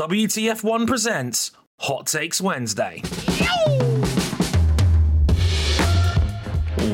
WTF1 presents Hot Takes Wednesday.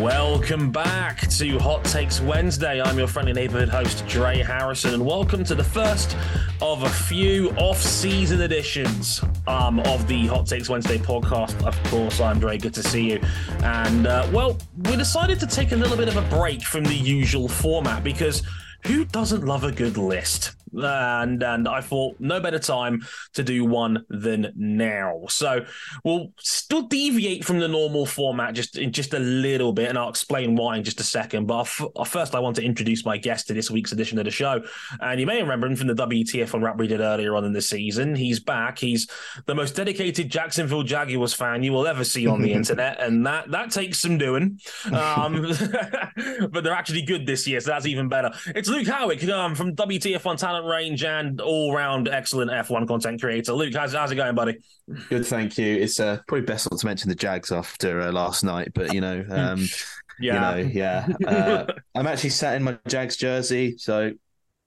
Welcome back to Hot Takes Wednesday. I'm your friendly neighborhood host, Dre Harrison, and welcome to the first of a few off season editions um, of the Hot Takes Wednesday podcast. Of course, I'm Dre. Good to see you. And, uh, well, we decided to take a little bit of a break from the usual format because who doesn't love a good list? And and I thought no better time to do one than now. So we'll still deviate from the normal format just in just a little bit, and I'll explain why in just a second. But first, I want to introduce my guest to this week's edition of the show, and you may remember him from the WTF on wrap we did earlier on in the season. He's back. He's the most dedicated Jacksonville Jaguars fan you will ever see on the internet, and that that takes some doing. Um, but they're actually good this year, so that's even better. It's Luke Howick um, from WTF1 Talent range and all round excellent F1 content creator. Luke, how's, how's it going, buddy? Good, thank you. It's uh, probably best not to mention the Jags after uh, last night, but you know, um, yeah, you know, yeah. Uh, I'm actually sat in my Jags jersey, so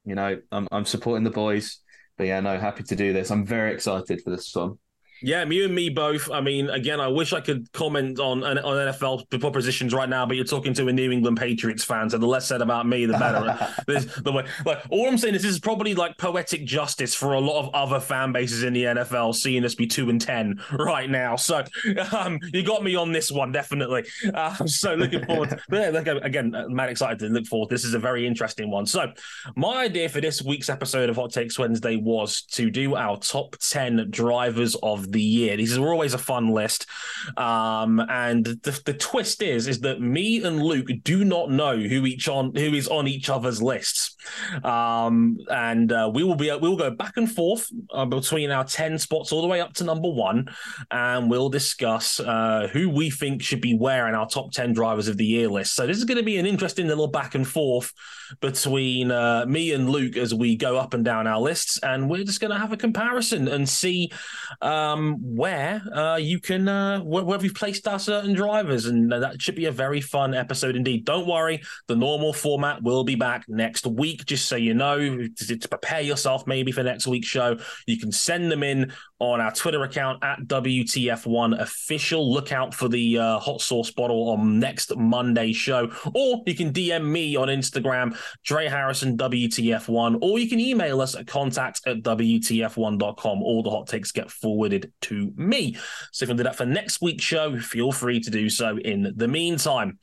you know, I'm I'm supporting the boys. But yeah, no, happy to do this. I'm very excited for this one. Yeah, me and me both. I mean, again, I wish I could comment on on NFL propositions right now, but you're talking to a New England Patriots fan, so the less said about me, the better. the way, like, all I'm saying is this is probably like poetic justice for a lot of other fan bases in the NFL, seeing us be two and ten right now. So, um, you got me on this one definitely. Uh, so looking forward. To, yeah, look, again, uh, man, excited to look forward. This is a very interesting one. So, my idea for this week's episode of Hot Takes Wednesday was to do our top ten drivers of the year. These are always a fun list. Um, and the, the twist is is that me and Luke do not know who each on who is on each other's lists. Um, and uh, we will be we will go back and forth uh, between our 10 spots all the way up to number one. And we'll discuss uh, who we think should be wearing our top 10 drivers of the year list. So this is going to be an interesting little back and forth between uh, me and Luke as we go up and down our lists. And we're just going to have a comparison and see um, where uh, you can uh, where, where we've placed our certain drivers, and that should be a very fun episode indeed. Don't worry, the normal format will be back next week. Just so you know, to, to prepare yourself maybe for next week's show, you can send them in on our Twitter account at WTF1 official. Look out for the uh, hot sauce bottle on next Monday's show, or you can DM me on Instagram, Dre Harrison WTF1, or you can email us at contact at WTF1.com. All the hot takes get forwarded to me. So if you want to do that for next week's show, feel free to do so in the meantime.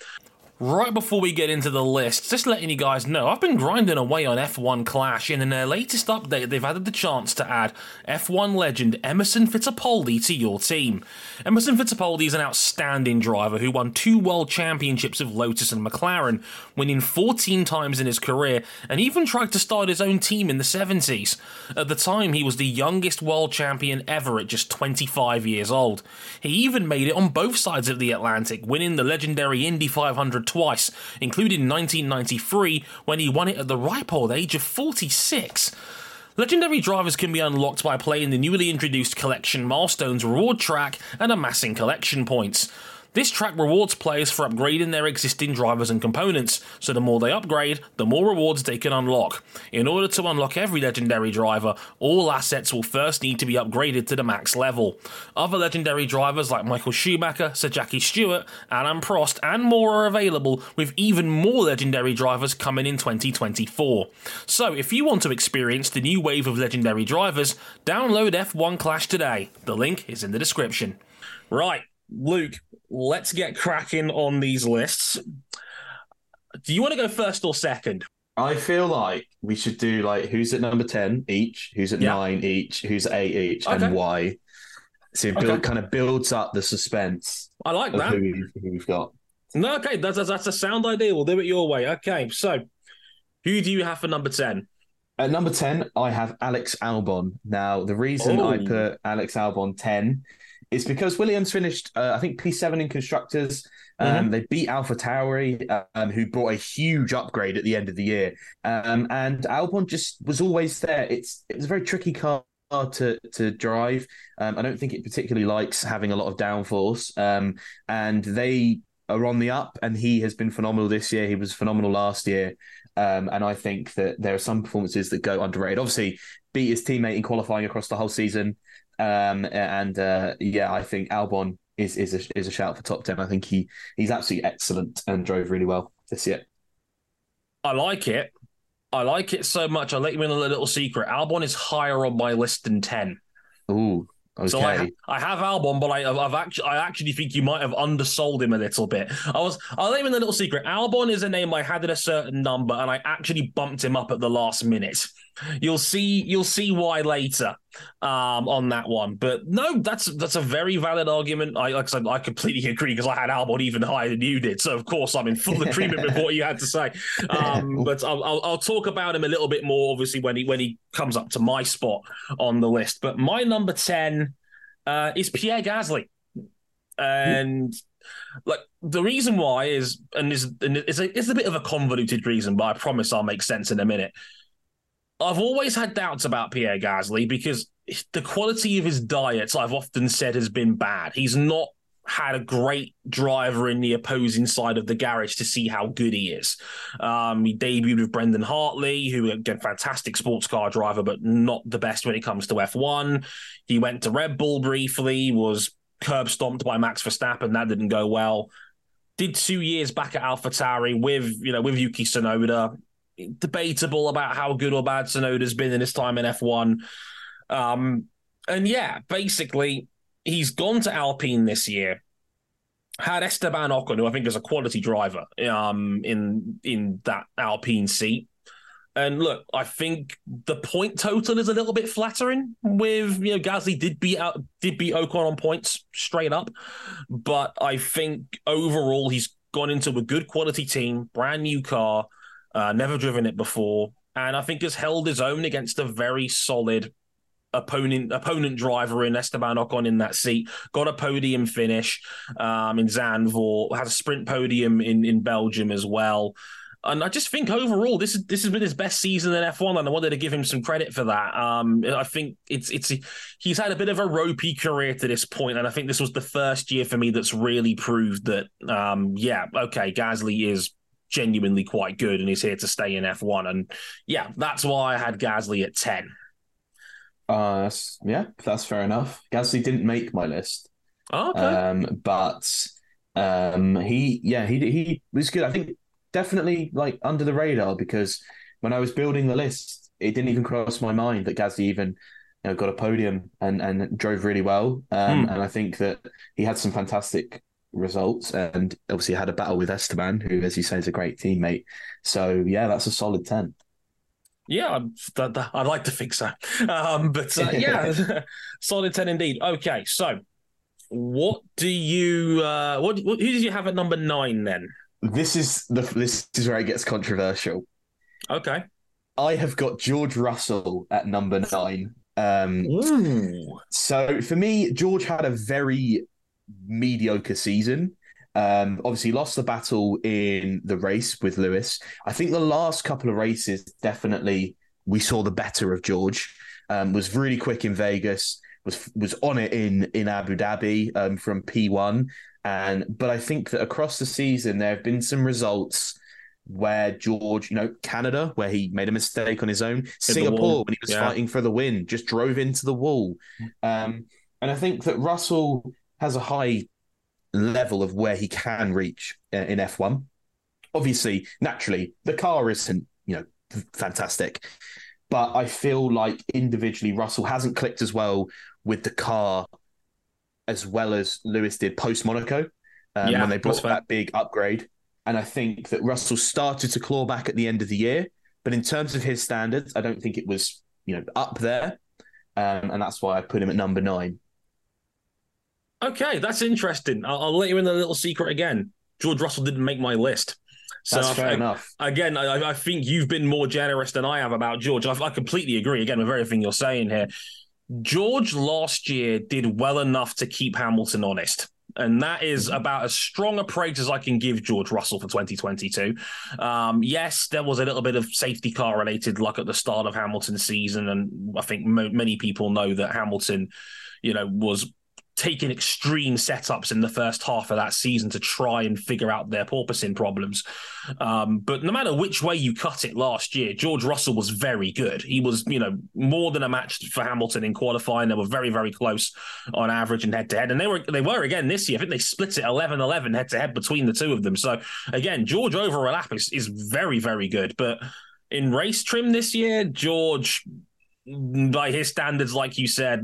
Right before we get into the list, just letting you guys know, I've been grinding away on F1 Clash, and in their uh, latest update, they've added the chance to add F1 legend Emerson Fittipaldi to your team. Emerson Fittipaldi is an outstanding driver who won two world championships with Lotus and McLaren, winning 14 times in his career, and even tried to start his own team in the 70s. At the time, he was the youngest world champion ever at just 25 years old. He even made it on both sides of the Atlantic, winning the legendary Indy 500 twice, including 1993 when he won it at the ripe old age of 46. Legendary drivers can be unlocked by playing the newly introduced Collection Milestones reward track and amassing collection points. This track rewards players for upgrading their existing drivers and components, so the more they upgrade, the more rewards they can unlock. In order to unlock every legendary driver, all assets will first need to be upgraded to the max level. Other legendary drivers like Michael Schumacher, Sir Jackie Stewart, Alain Prost, and more are available, with even more legendary drivers coming in 2024. So, if you want to experience the new wave of legendary drivers, download F1 Clash today. The link is in the description. Right, Luke, let's get cracking on these lists. Do you want to go first or second? I feel like we should do like who's at number 10 each, who's at yeah. nine each, who's at eight each, okay. and why. So it build, okay. kind of builds up the suspense. I like that. Who, who we've got. No, okay, that's, that's a sound idea. We'll do it your way. Okay, so who do you have for number 10? At number 10, I have Alex Albon. Now, the reason I oh. put Alex Albon 10 is because Williams finished, uh, I think, P7 in constructors. Um, mm-hmm. They beat Alpha Tauri, um, who brought a huge upgrade at the end of the year. Um, and Albon just was always there. It's it was a very tricky car to to drive. Um, I don't think it particularly likes having a lot of downforce. Um, and they are on the up, and he has been phenomenal this year. He was phenomenal last year. Um, and I think that there are some performances that go underrated. Obviously, beat his teammate in qualifying across the whole season. Um, and uh, yeah, I think Albon is is a, is a shout for top ten. I think he he's absolutely excellent and drove really well this year. I like it. I like it so much. I'll let you in a little secret. Albon is higher on my list than ten. Ooh, Okay. So I, I have Albon, but I, have actually I actually think you might have undersold him a little bit. I was I'll let him in a little secret. Albon is a name I had at a certain number, and I actually bumped him up at the last minute. You'll see you'll see why later um, on that one. But no, that's that's a very valid argument. I like I said, I completely agree because I had Albon even higher than you did. So of course I'm in full agreement with what you had to say. Um, but I'll, I'll, I'll talk about him a little bit more, obviously when he when he comes up to my spot on the list. But my number ten uh, is Pierre Gasly, and like the reason why is and is and it's a, it's a bit of a convoluted reason, but I promise I'll make sense in a minute. I've always had doubts about Pierre Gasly because the quality of his diets, I've often said, has been bad. He's not had a great driver in the opposing side of the garage to see how good he is. Um, he debuted with Brendan Hartley, who again fantastic sports car driver, but not the best when it comes to F1. He went to Red Bull briefly, was curb stomped by Max Verstappen. That didn't go well. Did two years back at AlphaTauri with you know with Yuki Tsunoda. Debatable about how good or bad Tsunoda's been in his time in F1. Um, and yeah, basically he's gone to Alpine this year. Had Esteban Ocon, who I think is a quality driver, um, in in that Alpine seat. And look, I think the point total is a little bit flattering. With you know, Gasly did beat out did beat Ocon on points straight up, but I think overall he's gone into a good quality team, brand new car, uh, never driven it before, and I think has held his own against a very solid opponent opponent driver in Esteban Ocon in that seat. Got a podium finish um, in Zandvoort. Had a sprint podium in in Belgium as well. And I just think overall, this is this has been his best season in F1, and I wanted to give him some credit for that. Um, I think it's it's he's had a bit of a ropey career to this point, and I think this was the first year for me that's really proved that, um, yeah, okay, Gasly is genuinely quite good, and he's here to stay in F1, and yeah, that's why I had Gasly at ten. Uh, that's, yeah, that's fair enough. Gasly didn't make my list. Oh, okay. Um, but um, he, yeah, he he was good. I think definitely like under the radar because when I was building the list, it didn't even cross my mind that Gasly even you know, got a podium and and drove really well. Um, hmm. And I think that he had some fantastic results and obviously had a battle with Esteban, who, as you say, is a great teammate. So yeah, that's a solid ten. Yeah, I'd like to think so. Um, but uh, yeah, solid 10 indeed. Okay, so what do you, uh, what, what, who did you have at number nine then? This is the this is where it gets controversial. Okay. I have got George Russell at number nine. Um. So for me, George had a very mediocre season. Um, obviously, lost the battle in the race with Lewis. I think the last couple of races definitely we saw the better of George. Um, was really quick in Vegas. Was was on it in in Abu Dhabi um, from P one. And but I think that across the season there have been some results where George, you know, Canada, where he made a mistake on his own, Singapore when he was yeah. fighting for the win, just drove into the wall. Um, and I think that Russell has a high level of where he can reach uh, in F1. Obviously, naturally, the car isn't, you know, fantastic. But I feel like individually, Russell hasn't clicked as well with the car as well as Lewis did post Monaco um, yeah, when they brought that big upgrade. And I think that Russell started to claw back at the end of the year. But in terms of his standards, I don't think it was, you know, up there. Um, and that's why I put him at number nine. Okay, that's interesting. I'll, I'll, let you in a little secret again. George Russell didn't make my list. So that's fair I, enough. Again, I, I, think you've been more generous than I have about George. I, I completely agree again with everything you're saying here. George last year did well enough to keep Hamilton honest. And that is mm-hmm. about as strong a praise as I can give George Russell for 2022. Um, yes, there was a little bit of safety car related luck at the start of Hamilton's season. And I think mo- many people know that Hamilton, you know, was taking extreme setups in the first half of that season to try and figure out their porpoising problems. Um, but no matter which way you cut it last year, George Russell was very good. He was, you know, more than a match for Hamilton in qualifying. They were very, very close on average and head to head. And they were they were again this year. I think they split it 11-11 head to head between the two of them. So again, George over lap is, is very, very good. But in race trim this year, George by his standards, like you said,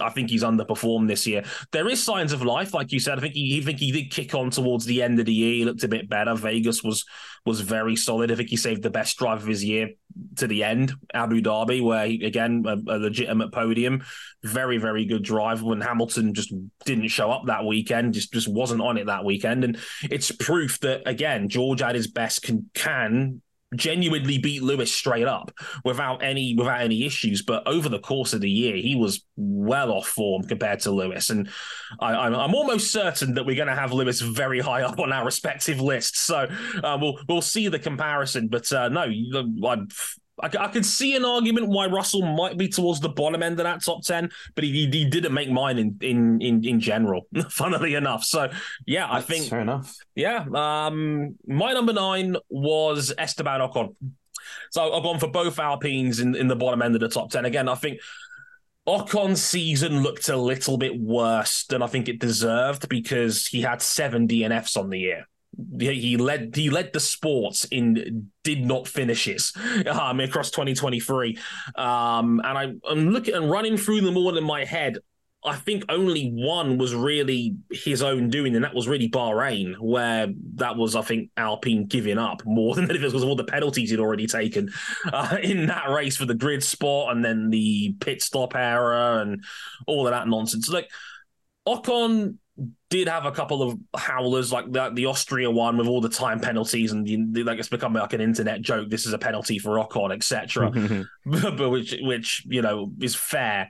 I think he's underperformed this year. There is signs of life, like you said. I think he, think he did kick on towards the end of the year. He looked a bit better. Vegas was was very solid. I think he saved the best drive of his year to the end, Abu Dhabi, where he, again a, a legitimate podium, very very good drive. When Hamilton just didn't show up that weekend, just just wasn't on it that weekend, and it's proof that again George at his best can can genuinely beat Lewis straight up without any without any issues. But over the course of the year, he was well off form compared to Lewis, and I, am almost certain that we're going to have Lewis very high up on our respective lists. So uh, we'll we'll see the comparison. But uh, no, I, I, I can see an argument why Russell might be towards the bottom end of that top ten, but he, he didn't make mine in in in, in general. funnily enough, so yeah, That's I think fair enough. Yeah, um, my number nine was Esteban Ocon. So I've gone for both Alpines in, in the bottom end of the top ten. Again, I think Ocon's season looked a little bit worse than I think it deserved because he had seven DNFs on the year he led he led the sports in did not finishes um, across 2023 um, and I, i'm looking and running through them all in my head I think only one was really his own doing, and that was really Bahrain, where that was, I think, Alpine giving up more than because of all the penalties he'd already taken uh, in that race for the grid spot and then the pit stop error and all of that nonsense. Like Ocon did have a couple of howlers like the, the Austria one with all the time penalties and the, like it's become like an internet joke. This is a penalty for Ocon, etc. but which which you know is fair.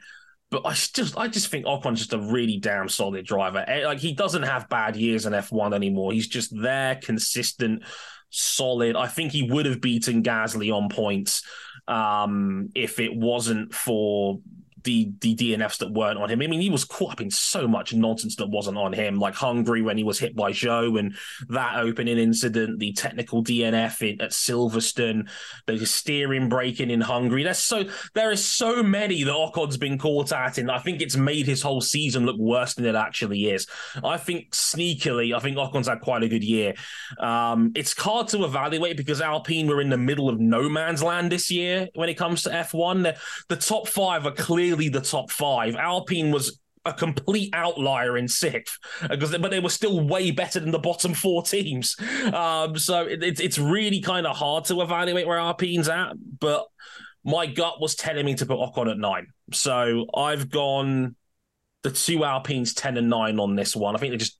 But I just I just think Ocon's just a really damn solid driver. Eh, like he doesn't have bad years in F1 anymore. He's just there, consistent, solid. I think he would have beaten Gasly on points um, if it wasn't for the the DNFs that weren't on him. I mean, he was caught up in so much nonsense that wasn't on him, like Hungary when he was hit by Zhou and that opening incident, the technical DNF in, at Silverstone, the steering braking in Hungary. There's so there is so many that Ocon's been caught at, and I think it's made his whole season look worse than it actually is. I think sneakily, I think Ocon's had quite a good year. Um, it's hard to evaluate because Alpine were in the middle of no man's land this year when it comes to F1. The, the top five are clearly clearly the top five. Alpine was a complete outlier in sixth because but they were still way better than the bottom four teams. Um, so it, it, it's really kind of hard to evaluate where Alpine's at but my gut was telling me to put Ocon at nine. So I've gone the two Alpines 10 and 9 on this one. I think they just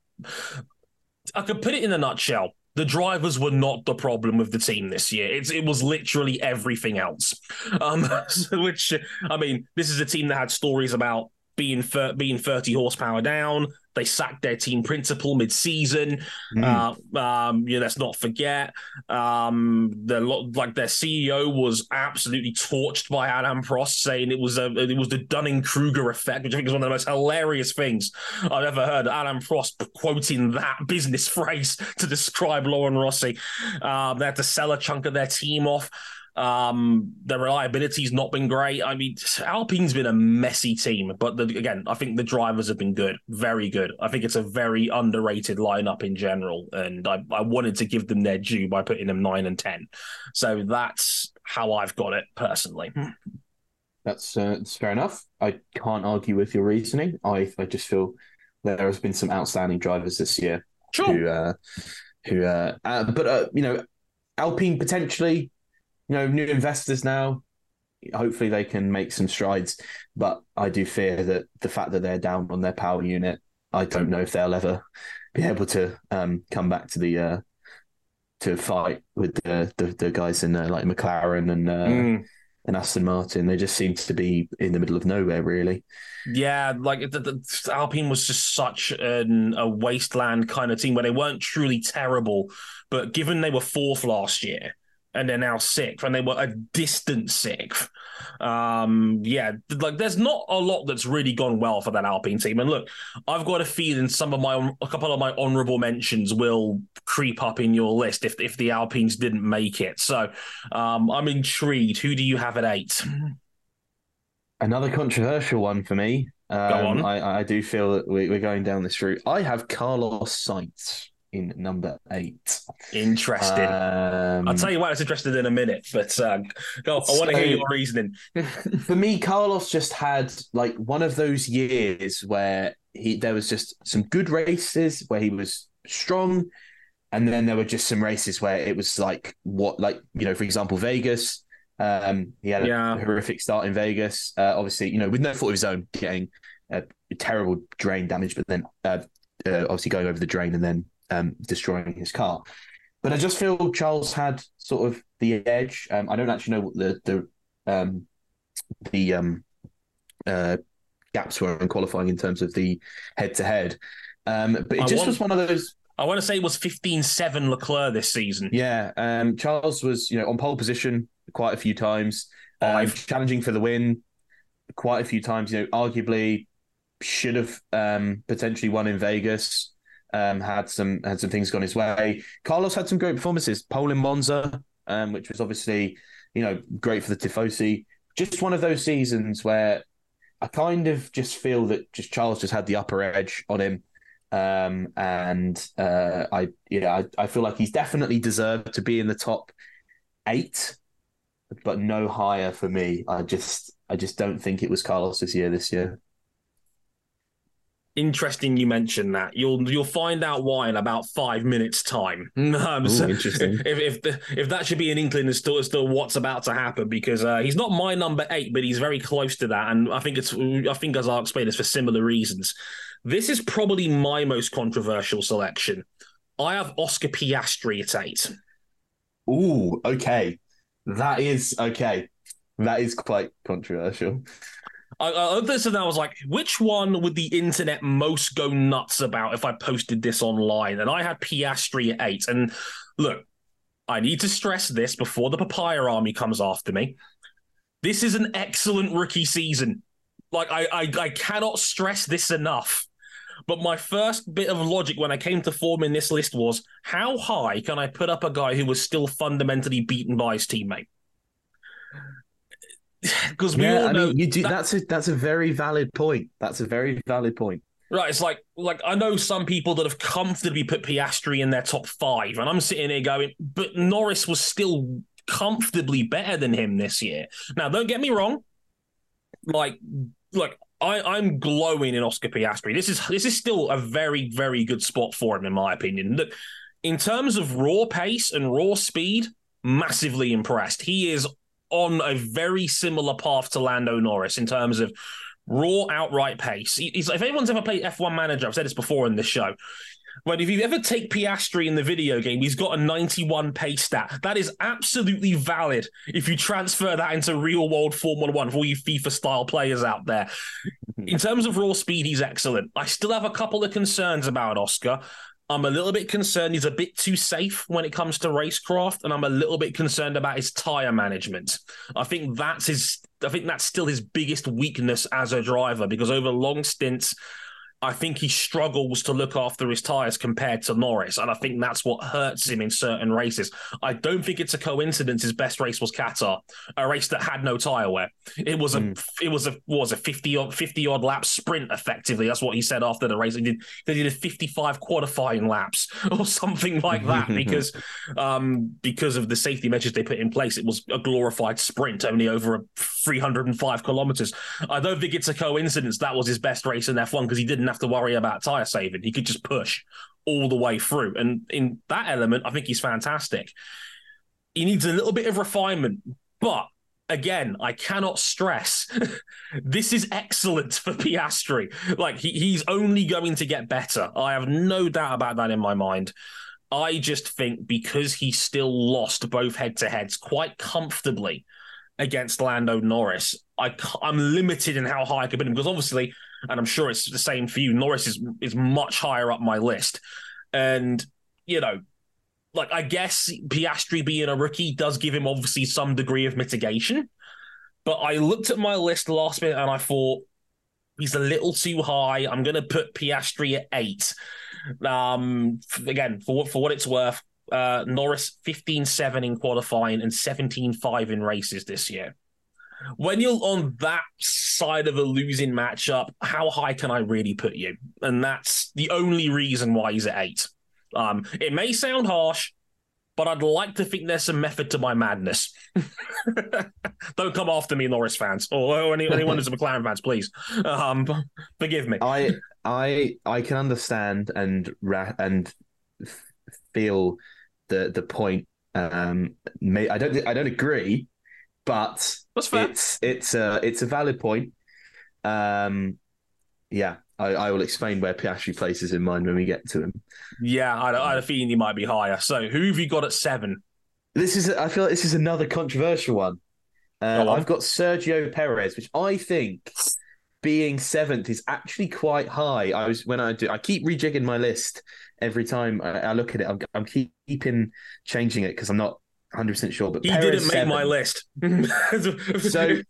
I could put it in a nutshell the drivers were not the problem with the team this year. It's, it was literally everything else. Um, which, I mean, this is a team that had stories about being being 30 horsepower down, they sacked their team principal mid-season. Mm. Uh, um, you know, let's not forget, um, the like their CEO was absolutely torched by Alain Prost, saying it was a it was the Dunning Kruger effect, which I think is one of the most hilarious things I've ever heard. Alain Prost quoting that business phrase to describe Laurent Rossi. Um, they had to sell a chunk of their team off. Um, the reliability's not been great. I mean, Alpine's been a messy team, but the, again, I think the drivers have been good, very good. I think it's a very underrated lineup in general, and I, I wanted to give them their due by putting them nine and ten. So that's how I've got it personally. That's, uh, that's fair enough. I can't argue with your reasoning. I I just feel there has been some outstanding drivers this year sure. who uh, who uh, uh but uh, you know Alpine potentially you know, new investors now. Hopefully, they can make some strides. But I do fear that the fact that they're down on their power unit, I don't know if they'll ever be able to um, come back to the uh, to fight with the the, the guys in uh, like McLaren and. Uh, mm and Aston Martin. They just seem to be in the middle of nowhere, really. Yeah, like the, the, Alpine was just such an, a wasteland kind of team where they weren't truly terrible, but given they were fourth last year, and they're now sixth, and they were a distant sixth. Um, yeah, like there's not a lot that's really gone well for that Alpine team. And look, I've got a feeling some of my a couple of my honourable mentions will creep up in your list if if the Alpines didn't make it. So um, I'm intrigued. Who do you have at eight? Another controversial one for me. Um, Go on. I, I do feel that we, are going down this route. I have Carlos Sainz in number eight. Interesting. Um, I'll tell you why I was interested in a minute, but uh, go. I so, want to hear your reasoning. for me, Carlos just had like one of those years where he there was just some good races where he was strong, and then there were just some races where it was like what, like you know, for example, Vegas. Um, he had a yeah. horrific start in Vegas. Uh, obviously, you know, with no fault of his own, getting a terrible drain damage, but then uh, uh, obviously going over the drain and then um, destroying his car. But I just feel Charles had sort of the edge. Um, I don't actually know what the the um, the um, uh, gaps were in qualifying in terms of the head to head. But it I just want, was one of those. I want to say it was 15-7 Leclerc this season. Yeah, um, Charles was you know on pole position quite a few times, um, challenging for the win quite a few times. You know, arguably should have um, potentially won in Vegas. Um, had some had some things gone his way. Carlos had some great performances. Pole in Monza, um, which was obviously you know great for the Tifosi. Just one of those seasons where I kind of just feel that just Charles just had the upper edge on him. Um, and uh, I yeah I, I feel like he's definitely deserved to be in the top eight, but no higher for me. I just I just don't think it was Carlos this year. This year interesting you mentioned that. You'll you'll find out why in about five minutes' time. Um, Ooh, so interesting. If if, the, if that should be an inkling as to, as to what's about to happen, because uh, he's not my number eight, but he's very close to that, and I think it's I think as I'll explain, it's for similar reasons. This is probably my most controversial selection. I have Oscar Piastri at eight. Ooh, okay, that is okay. That is quite controversial. I, I this and I was like, which one would the internet most go nuts about if I posted this online? And I had Piastri at eight. And look, I need to stress this before the papaya army comes after me. This is an excellent rookie season. Like I, I, I cannot stress this enough. But my first bit of logic when I came to forming this list was how high can I put up a guy who was still fundamentally beaten by his teammate? because we yeah, all know mean, you do. That, that's a that's a very valid point. That's a very valid point. Right, it's like like I know some people that have comfortably put Piastri in their top five, and I'm sitting here going, but Norris was still comfortably better than him this year. Now, don't get me wrong, like like I, I'm glowing in Oscar Piastri. This is this is still a very very good spot for him, in my opinion. Look, in terms of raw pace and raw speed, massively impressed. He is on a very similar path to Lando Norris in terms of raw outright pace. He's, if anyone's ever played F1 Manager, I've said this before in this show. But if you ever take Piastri in the video game, he's got a 91 pace stat. That is absolutely valid if you transfer that into real world Formula One for all you FIFA style players out there. In terms of raw speed, he's excellent. I still have a couple of concerns about Oscar. I'm a little bit concerned he's a bit too safe when it comes to racecraft, and I'm a little bit concerned about his tire management. I think that's his. I think that's still his biggest weakness as a driver because over long stints, I think he struggles to look after his tyres compared to Norris, and I think that's what hurts him in certain races. I don't think it's a coincidence his best race was Qatar, a race that had no tyre wear. It was a mm. it was a was a fifty odd fifty odd lap sprint effectively. That's what he said after the race. He did they did a fifty five qualifying laps or something like that because um because of the safety measures they put in place. It was a glorified sprint only over a three hundred and five kilometers. I don't think it's a coincidence that was his best race in F one because he didn't didn't have to worry about tire saving. He could just push all the way through. And in that element, I think he's fantastic. He needs a little bit of refinement, but again, I cannot stress this is excellent for Piastri. Like he, he's only going to get better. I have no doubt about that in my mind. I just think because he still lost both head to heads quite comfortably against Lando Norris, I, I'm limited in how high I could put him because obviously and I'm sure it's the same for you. Norris is is much higher up my list, and you know, like I guess Piastri being a rookie does give him obviously some degree of mitigation. But I looked at my list last minute and I thought he's a little too high. I'm going to put Piastri at eight. Um, again, for for what it's worth, uh, Norris 15-7 in qualifying and 17-5 in races this year. When you're on that side of a losing matchup, how high can I really put you? And that's the only reason why he's at eight. Um, it may sound harsh, but I'd like to think there's some method to my madness. Don't come after me, Norris fans, or any, anyone who's a McLaren fans, please. Um, forgive me. I I I can understand and and feel the the point. Um, I don't I don't agree, but it's it's a it's a valid point. Um, yeah, I, I, will explain where Piastri places in mind when we get to him. Yeah, I, I had a feeling he might be higher. So who have you got at seven? This is I feel like this is another controversial one. Uh, I've got Sergio Perez, which I think being seventh is actually quite high. I was when I do I keep rejigging my list every time I, I look at it. I'm, I'm keeping changing it because I'm not 100 percent sure. But he Perez didn't make seven. my list. so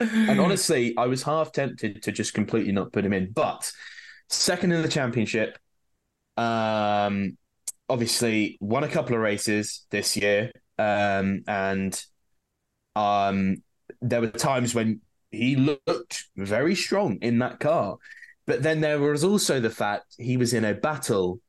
and honestly, I was half tempted to just completely not put him in. But second in the championship, um, obviously won a couple of races this year, um, and um, there were times when he looked very strong in that car. But then there was also the fact he was in a battle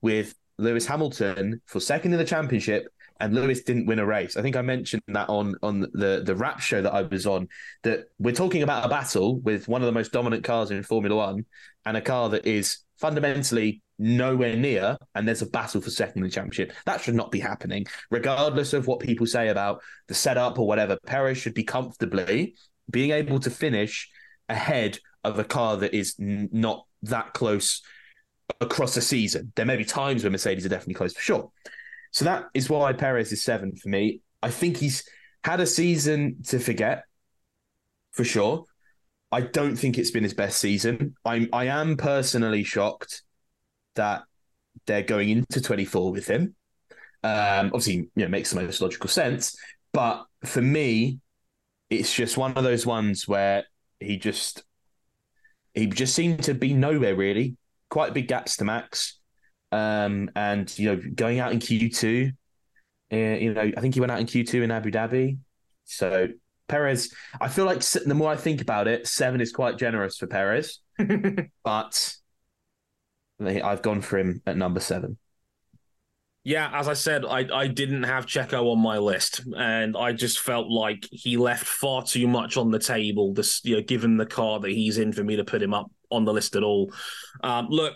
with Lewis Hamilton for second in the championship and Lewis didn't win a race. I think I mentioned that on on the the wrap show that I was on. That we're talking about a battle with one of the most dominant cars in Formula One, and a car that is fundamentally nowhere near, and there's a battle for second in the championship. That should not be happening, regardless of what people say about the setup or whatever. Perez should be comfortably being able to finish ahead of a car that is n- not that close across the season. There may be times when Mercedes are definitely close for sure. So that is why Perez is seven for me. I think he's had a season to forget, for sure. I don't think it's been his best season. I'm I am personally shocked that they're going into 24 with him. Um, obviously, you know, makes the most logical sense. But for me, it's just one of those ones where he just he just seemed to be nowhere really. Quite big gaps to Max. Um, and you know, going out in Q two, uh, you know, I think he went out in Q two in Abu Dhabi. So Perez, I feel like the more I think about it, seven is quite generous for Perez, but I've gone for him at number seven. Yeah, as I said, I, I didn't have Checo on my list, and I just felt like he left far too much on the table. This, you know, given the car that he's in, for me to put him up on the list at all. Um, look,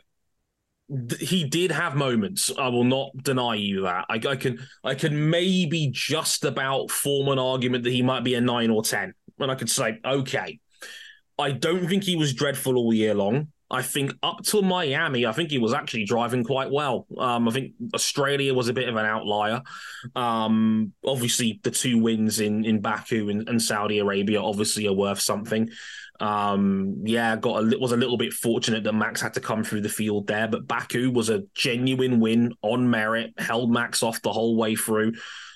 he did have moments. I will not deny you that. I, I, can I can maybe just about form an argument that he might be a nine or ten, and I could say, okay. I don't think he was dreadful all year long. I think up to Miami, I think he was actually driving quite well. Um, I think Australia was a bit of an outlier. Um, obviously, the two wins in in Baku and, and Saudi Arabia obviously are worth something. Um, yeah, got a was a little bit fortunate that Max had to come through the field there, but Baku was a genuine win on merit, held Max off the whole way through.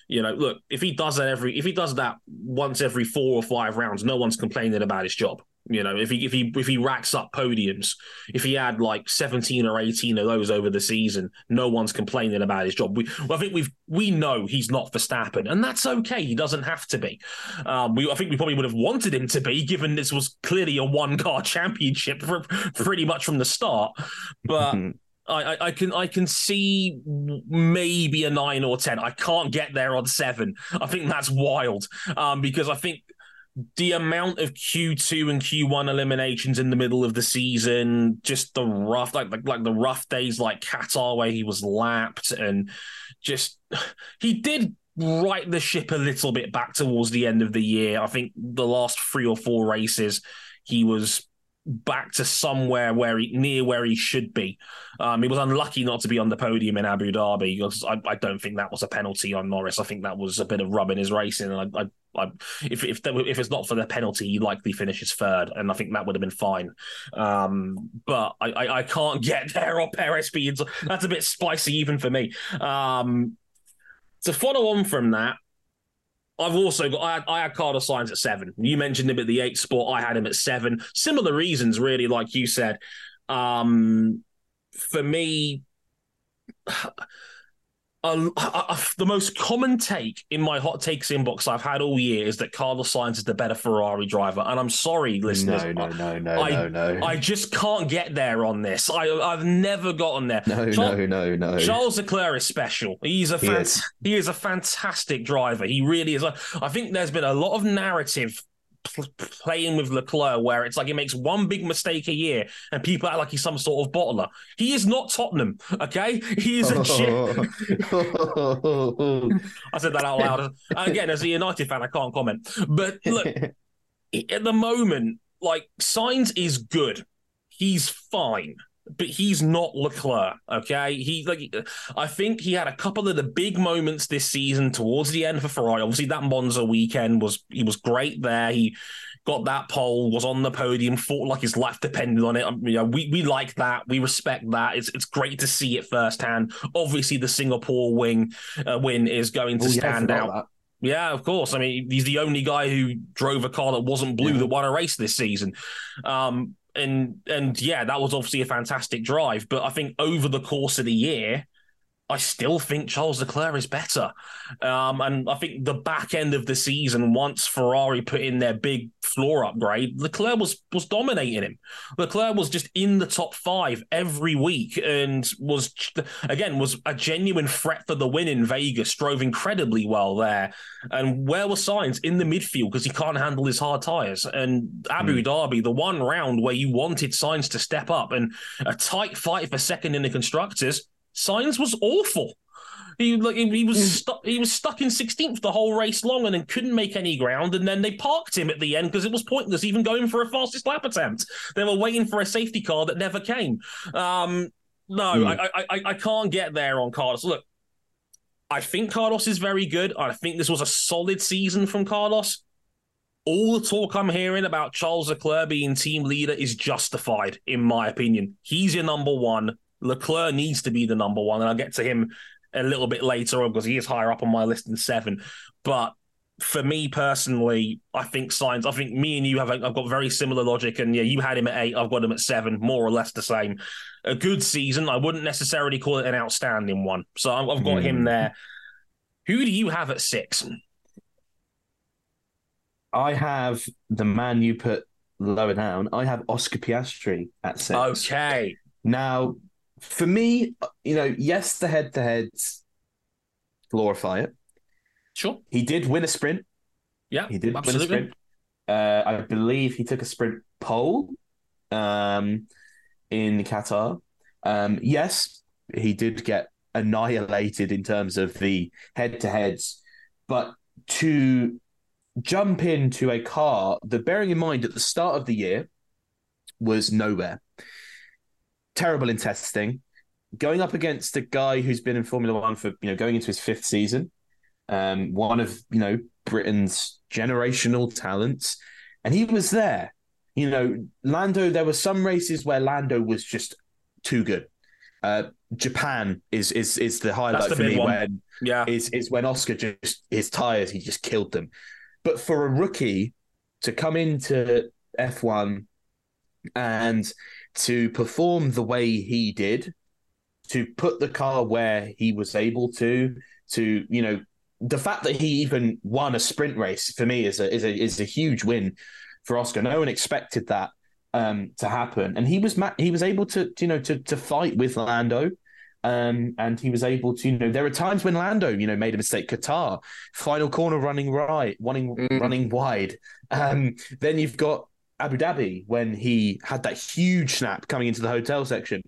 You know, look, if he does that every if he does that once every four or five rounds, no one's complaining about his job. You know, if he if he if he racks up podiums, if he had like seventeen or eighteen of those over the season, no one's complaining about his job. We, I think we've we know he's not Verstappen, and that's okay. He doesn't have to be. Um, we I think we probably would have wanted him to be, given this was clearly a one car championship for, pretty much from the start. But I, I, can I can see maybe a nine or ten. I can't get there on seven. I think that's wild um, because I think the amount of Q2 and Q1 eliminations in the middle of the season, just the rough, like, like, like the rough days like Qatar where he was lapped and just he did right the ship a little bit back towards the end of the year. I think the last three or four races he was back to somewhere where he near where he should be. Um, he was unlucky not to be on the podium in Abu Dhabi because I, I, don't think that was a penalty on Norris. I think that was a bit of rubbing his racing. And I, I, I if if if it's not for the penalty, he likely finishes third, and I think that would have been fine. Um, but I, I, can't get there on Perez speeds. That's a bit spicy even for me. Um, to follow on from that, I've also got I had, I had Carlos Sainz at seven. You mentioned him at the eight spot. I had him at seven. Similar reasons, really, like you said. Um, for me, uh, uh, the most common take in my hot takes inbox I've had all year is that Carlos Sainz is the better Ferrari driver, and I'm sorry, listeners. No, no, no, no, I, no, no. I just can't get there on this. I, I've never gotten there. No, Charles, no, no, no. Charles Leclerc is special. He's a he, is. he is a fantastic driver. He really is. I think there's been a lot of narrative playing with Leclerc, where it's like he makes one big mistake a year and people act like he's some sort of bottler. He is not Tottenham, okay? He is a chip. I said that out loud. Again, as a United fan, I can't comment. But look, at the moment, like Sainz is good. He's fine but he's not Leclerc. Okay, he like I think he had a couple of the big moments this season towards the end for Ferrari. Obviously, that Monza weekend was he was great there. He got that pole, was on the podium, fought like his life depended on it. Um, you know, we we like that, we respect that. It's it's great to see it firsthand. Obviously, the Singapore wing uh, win is going to oh, stand out. That. Yeah, of course. I mean, he's the only guy who drove a car that wasn't blue yeah. that won a race this season. Um, and and yeah, that was obviously a fantastic drive. But I think over the course of the year, I still think Charles Leclerc is better. Um, and I think the back end of the season, once Ferrari put in their big floor upgrade, Leclerc was was dominating him. Leclerc was just in the top five every week and was again was a genuine threat for the win in Vegas. Drove incredibly well there. And where was Sainz in the midfield because he can't handle his hard tires. And Abu mm. Dhabi, the one round where you wanted Sainz to step up and a tight fight for second in the constructors Sainz was awful. He like he was mm. stuck. He was stuck in 16th the whole race long, and then couldn't make any ground. And then they parked him at the end because it was pointless even going for a fastest lap attempt. They were waiting for a safety car that never came. Um, no, mm. I, I I can't get there on Carlos. Look, I think Carlos is very good. I think this was a solid season from Carlos. All the talk I'm hearing about Charles Leclerc being team leader is justified, in my opinion. He's your number one. Leclerc needs to be the number one, and I'll get to him a little bit later on because he is higher up on my list than seven. But for me personally, I think Sainz. I think me and you have I've got very similar logic, and yeah, you had him at eight. I've got him at seven, more or less the same. A good season. I wouldn't necessarily call it an outstanding one. So I've got mm. him hmm. there. Who do you have at six? I have the man you put lower down. I have Oscar Piastri at six. Okay. Now, for me, you know, yes, the head to heads glorify it. Sure. He did win a sprint. Yeah. He did absolutely. win a sprint. Uh, I believe he took a sprint pole um, in Qatar. Um, yes, he did get annihilated in terms of the head to heads, but to jump into a car that, bearing in mind, at the start of the year was nowhere terrible in testing. Going up against a guy who's been in Formula One for you know going into his fifth season, um, one of you know Britain's generational talents, and he was there. You know, Lando. There were some races where Lando was just too good. Uh, Japan is is is the highlight the for me. One. When yeah, is is when Oscar just his tires he just killed them. But for a rookie to come into F one and to perform the way he did, to put the car where he was able to, to you know, the fact that he even won a sprint race for me is a is a is a huge win for Oscar. No one expected that um, to happen, and he was he was able to you know to to fight with Lando. Um, and he was able to, you know, there are times when Lando, you know, made a mistake. Qatar, final corner running right, running mm. running wide. Um, then you've got Abu Dhabi when he had that huge snap coming into the hotel section.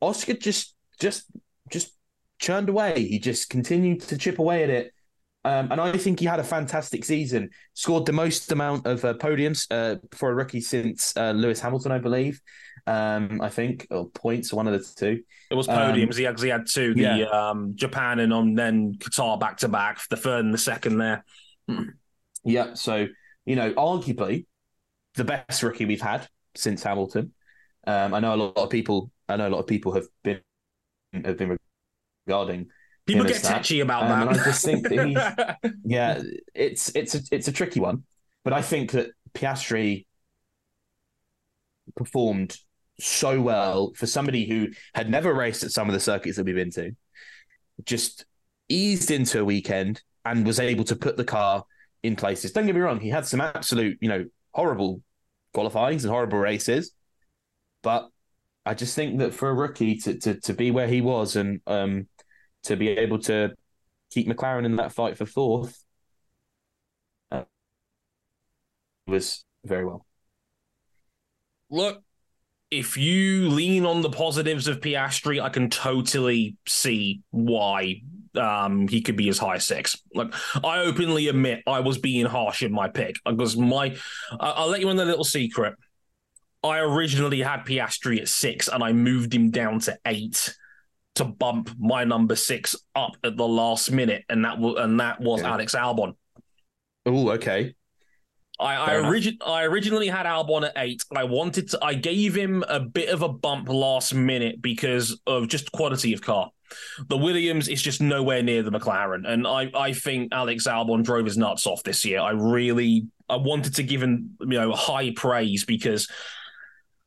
Oscar just just just churned away. He just continued to chip away at it. Um, and I think he had a fantastic season. Scored the most amount of uh, podiums uh, for a rookie since uh, Lewis Hamilton, I believe. Um, I think, or points, one of the two. It was podiums. Um, he, had, he had two, the yeah. um, Japan and on then Qatar back to back, the third and the second there. Yeah, so you know, arguably the best rookie we've had since Hamilton. Um, I know a lot of people. I know a lot of people have been have been regarding. People get touchy about um, that. And I just think that he's, yeah, it's it's a, it's a tricky one, but I think that Piastri performed so well for somebody who had never raced at some of the circuits that we've been to. Just eased into a weekend and was able to put the car in places. Don't get me wrong, he had some absolute, you know, horrible qualifyings and horrible races, but I just think that for a rookie to to, to be where he was and um, to be able to keep McLaren in that fight for fourth uh, was very well. Look, if you lean on the positives of Piastri, I can totally see why um, he could be as high as six. Like I openly admit I was being harsh in my pick because my I'll let you in a little secret. I originally had Piastri at six and I moved him down to eight to bump my number six up at the last minute, and that was and that was okay. Alex Albon. Oh, okay. I I, origi- I originally had Albon at eight. I wanted to. I gave him a bit of a bump last minute because of just quality of car. The Williams is just nowhere near the McLaren, and I I think Alex Albon drove his nuts off this year. I really I wanted to give him you know high praise because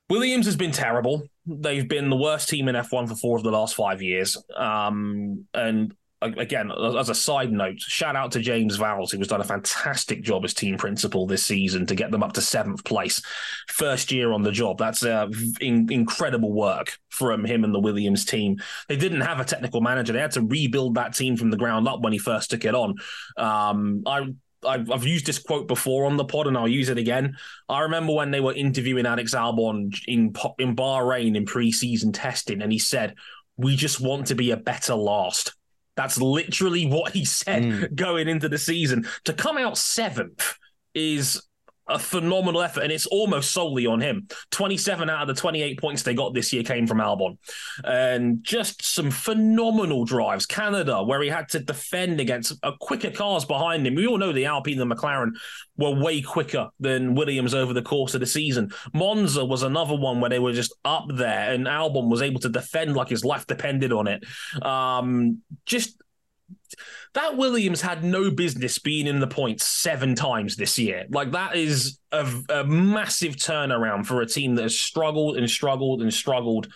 Williams has been terrible. They've been the worst team in F1 for four of the last five years. Um, and again, as a side note, shout out to James Vowles, who's done a fantastic job as team principal this season to get them up to seventh place, first year on the job. That's uh, in, incredible work from him and the Williams team. They didn't have a technical manager; they had to rebuild that team from the ground up when he first took it on. Um, I I've, used this quote before on the pod and I'll use it again. I remember when they were interviewing Alex Albon in in Bahrain in preseason testing, and he said, "We just want to be a better last." That's literally what he said mm. going into the season. To come out seventh is a phenomenal effort, and it's almost solely on him. 27 out of the 28 points they got this year came from Albon. And just some phenomenal drives. Canada, where he had to defend against quicker cars behind him. We all know the Alpine and the McLaren were way quicker than Williams over the course of the season. Monza was another one where they were just up there, and Albon was able to defend like his life depended on it. Um, just that Williams had no business being in the points seven times this year. Like that is a, a massive turnaround for a team that has struggled and struggled and struggled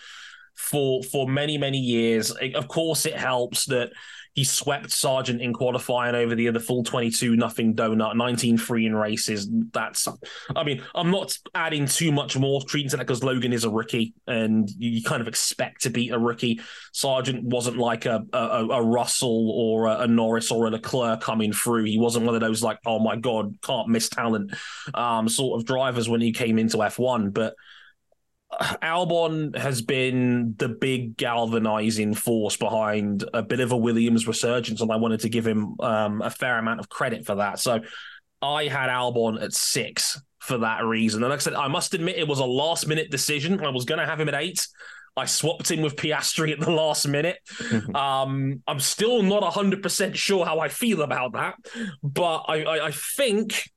for for many many years. Of course, it helps that he swept Sargent in qualifying over the other full 22 nothing donut, 19 free in races. That's, I mean, I'm not adding too much more treating to that because Logan is a rookie and you kind of expect to beat a rookie. Sargent wasn't like a, a, a Russell or a, a, Norris or a Leclerc coming through. He wasn't one of those like, oh my God, can't miss talent um, sort of drivers when he came into F1. But Albon has been the big galvanizing force behind a bit of a Williams resurgence, and I wanted to give him um, a fair amount of credit for that. So I had Albon at six for that reason. And like I said, I must admit it was a last minute decision. I was going to have him at eight. I swapped him with Piastri at the last minute. um, I'm still not 100% sure how I feel about that, but I, I, I think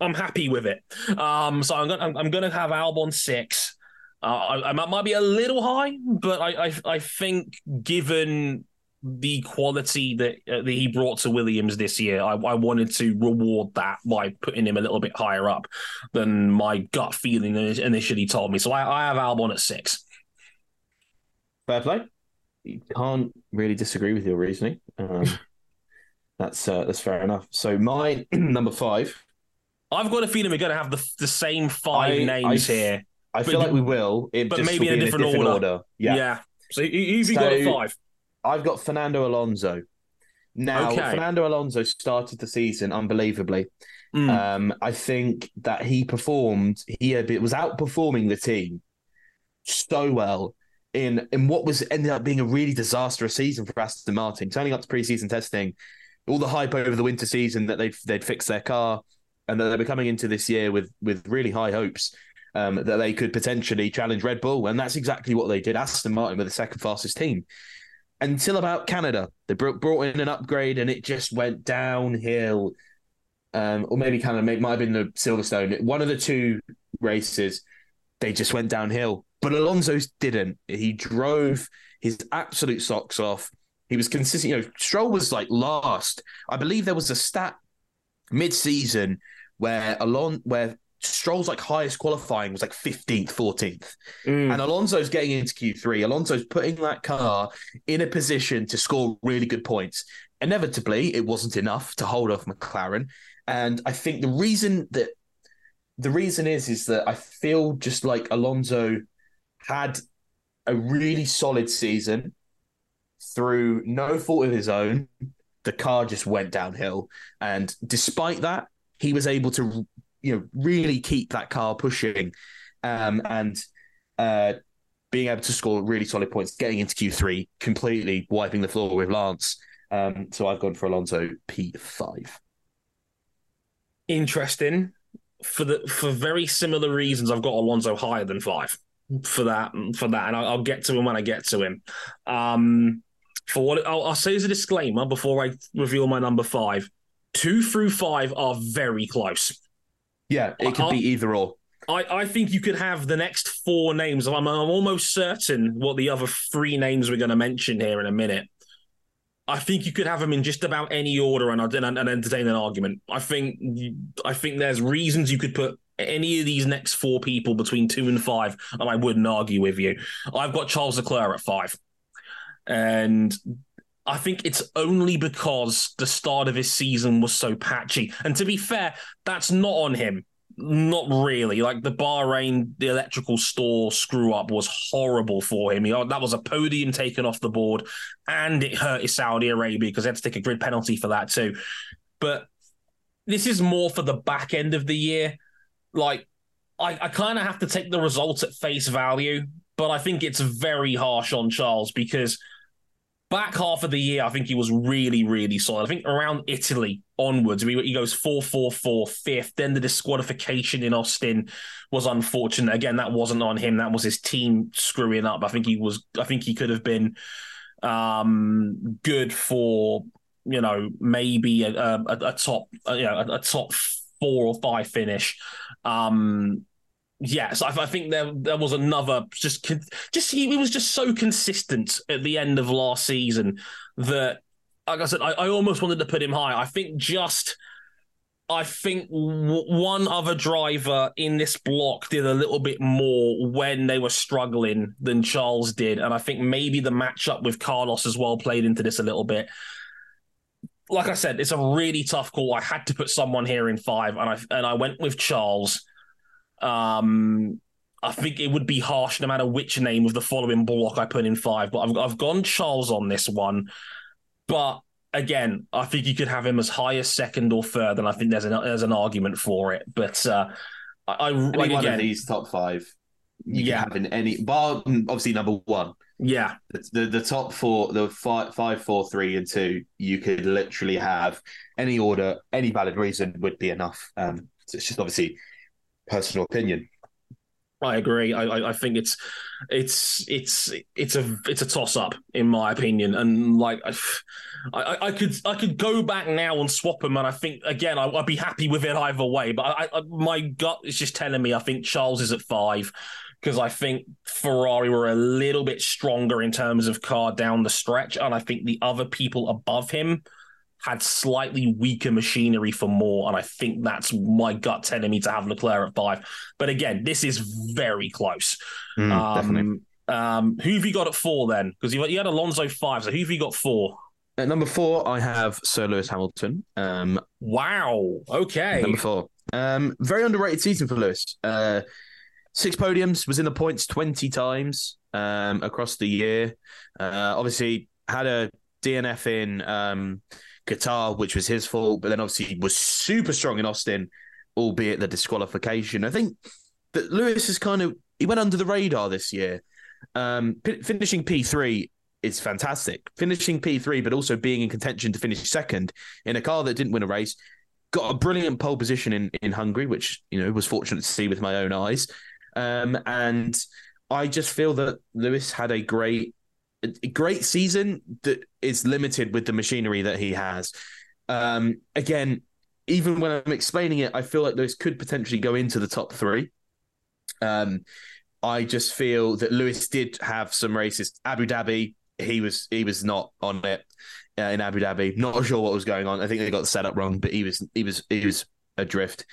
I'm happy with it. Um, so I'm going I'm, I'm to have Albon six. Uh, I, I, might be a little high, but I, I, I think given the quality that, uh, that he brought to Williams this year, I, I, wanted to reward that by putting him a little bit higher up than my gut feeling initially told me. So I, I have Albon at six. Fair play. You can't really disagree with your reasoning. Um, that's uh, that's fair enough. So my number five. I've got a feeling we're going to have the the same five names here. I feel like we will. It but maybe in a different, in a different order. order. Yeah. Yeah. So who've so, got at five? I've got Fernando Alonso. Now, okay. Fernando Alonso started the season unbelievably. Mm. Um, I think that he performed. He was outperforming the team so well in in what was ended up being a really disastrous season for Aston Martin. Turning up to preseason testing, all the hype over the winter season that they'd they'd fixed their car and that they were coming into this year with with really high hopes um, that they could potentially challenge Red Bull, and that's exactly what they did. Aston Martin were the second fastest team until about Canada. They brought in an upgrade, and it just went downhill. Um, or maybe Canada it might have been the Silverstone. One of the two races, they just went downhill. But Alonso's didn't. He drove his absolute socks off. He was consistent. You know, Stroll was like last. I believe there was a stat mid-season where Alon where Stroll's like highest qualifying was like 15th, 14th. Mm. And Alonso's getting into Q3. Alonso's putting that car in a position to score really good points. Inevitably, it wasn't enough to hold off McLaren. And I think the reason that the reason is is that I feel just like Alonso had a really solid season through no fault of his own. The car just went downhill. And despite that, he was able to you know really keep that car pushing um, and uh, being able to score really solid points, getting into Q3, completely wiping the floor with Lance. Um, so I've gone for Alonso P5. Interesting. For the for very similar reasons, I've got Alonso higher than five for that for that, and I'll, I'll get to him when I get to him. Um, for what I'll, I'll say as a disclaimer before I reveal my number five, two through five are very close. Yeah, it could I, be either or. I, I think you could have the next four names. I'm, I'm almost certain what the other three names we're going to mention here in a minute. I think you could have them in just about any order and, and, and entertain an argument. I think I think there's reasons you could put any of these next four people between two and five, and I wouldn't argue with you. I've got Charles Leclerc at five, and I think it's only because the start of his season was so patchy. And to be fair, that's not on him. Not really. Like the Bahrain, the electrical store screw up was horrible for him. Oh, that was a podium taken off the board, and it hurt his Saudi Arabia because they had to take a grid penalty for that too. But this is more for the back end of the year. Like, I, I kind of have to take the results at face value, but I think it's very harsh on Charles because back half of the year, I think he was really, really solid. I think around Italy onwards, he goes 4 4 4 fifth. Then the disqualification in Austin was unfortunate. Again, that wasn't on him. That was his team screwing up. I think he was, I think he could have been um, good for, you know, maybe a, a, a top, you know, a, a, top four or five finish. Um, yes, I, I, think there there was another just just he, he, was just so consistent at the end of last season that, like I said, I, I almost wanted to put him high. I think just. I think w- one other driver in this block did a little bit more when they were struggling than Charles did, and I think maybe the matchup with Carlos as well played into this a little bit. Like I said, it's a really tough call. I had to put someone here in five, and I and I went with Charles um, I think it would be harsh no matter which name of the following block I put in five, but I've, I've gone Charles on this one. But again, I think you could have him as high as second or third, and I think there's an there's an argument for it. But uh, I, I like one again, of these top five. You yeah, have in any bar obviously number one. Yeah, the, the, the top four, the five, five, four, three, and two. You could literally have any order, any valid reason would be enough. Um, so it's just obviously personal opinion. I agree. I, I think it's it's it's it's a it's a toss up in my opinion, and like I, I could I could go back now and swap them, and I think again I, would be happy with it either way. But I, I, my gut is just telling me I think Charles is at five because I think Ferrari were a little bit stronger in terms of car down the stretch, and I think the other people above him had slightly weaker machinery for more, and I think that's my gut telling me to have Leclerc at five. But again, this is very close. Mm, um, definitely. Um, who have you got at four then? Because you, you had Alonso five, so who have you got four? At number four, I have Sir Lewis Hamilton. Um, wow. Okay. Number four. Um, very underrated season for Lewis. Uh, six podiums, was in the points 20 times um, across the year. Uh, obviously, had a DNF in um, Qatar, which was his fault, but then obviously was super strong in Austin, albeit the disqualification. I think that Lewis is kind of he went under the radar this year, um, p- finishing P three. is fantastic. Finishing P3, but also being in contention to finish second in a car that didn't win a race. Got a brilliant pole position in, in Hungary, which you know was fortunate to see with my own eyes. Um, and I just feel that Lewis had a great, a great season that is limited with the machinery that he has. Um, again, even when I'm explaining it, I feel like Lewis could potentially go into the top three. Um, I just feel that Lewis did have some races. Abu Dhabi, he was he was not on it uh, in Abu Dhabi. Not sure what was going on. I think they got the setup wrong, but he was he was he was adrift.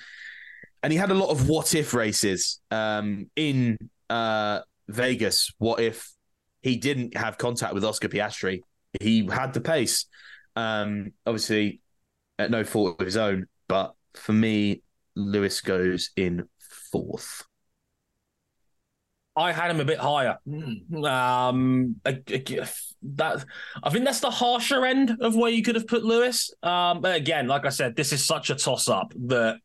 And he had a lot of what if races um, in uh, Vegas. What if he didn't have contact with Oscar Piastri? He had the pace. Um, obviously, at no fault of his own. But for me, Lewis goes in fourth. I had him a bit higher. Um, that I think that's the harsher end of where you could have put Lewis. Um, but again, like I said, this is such a toss up that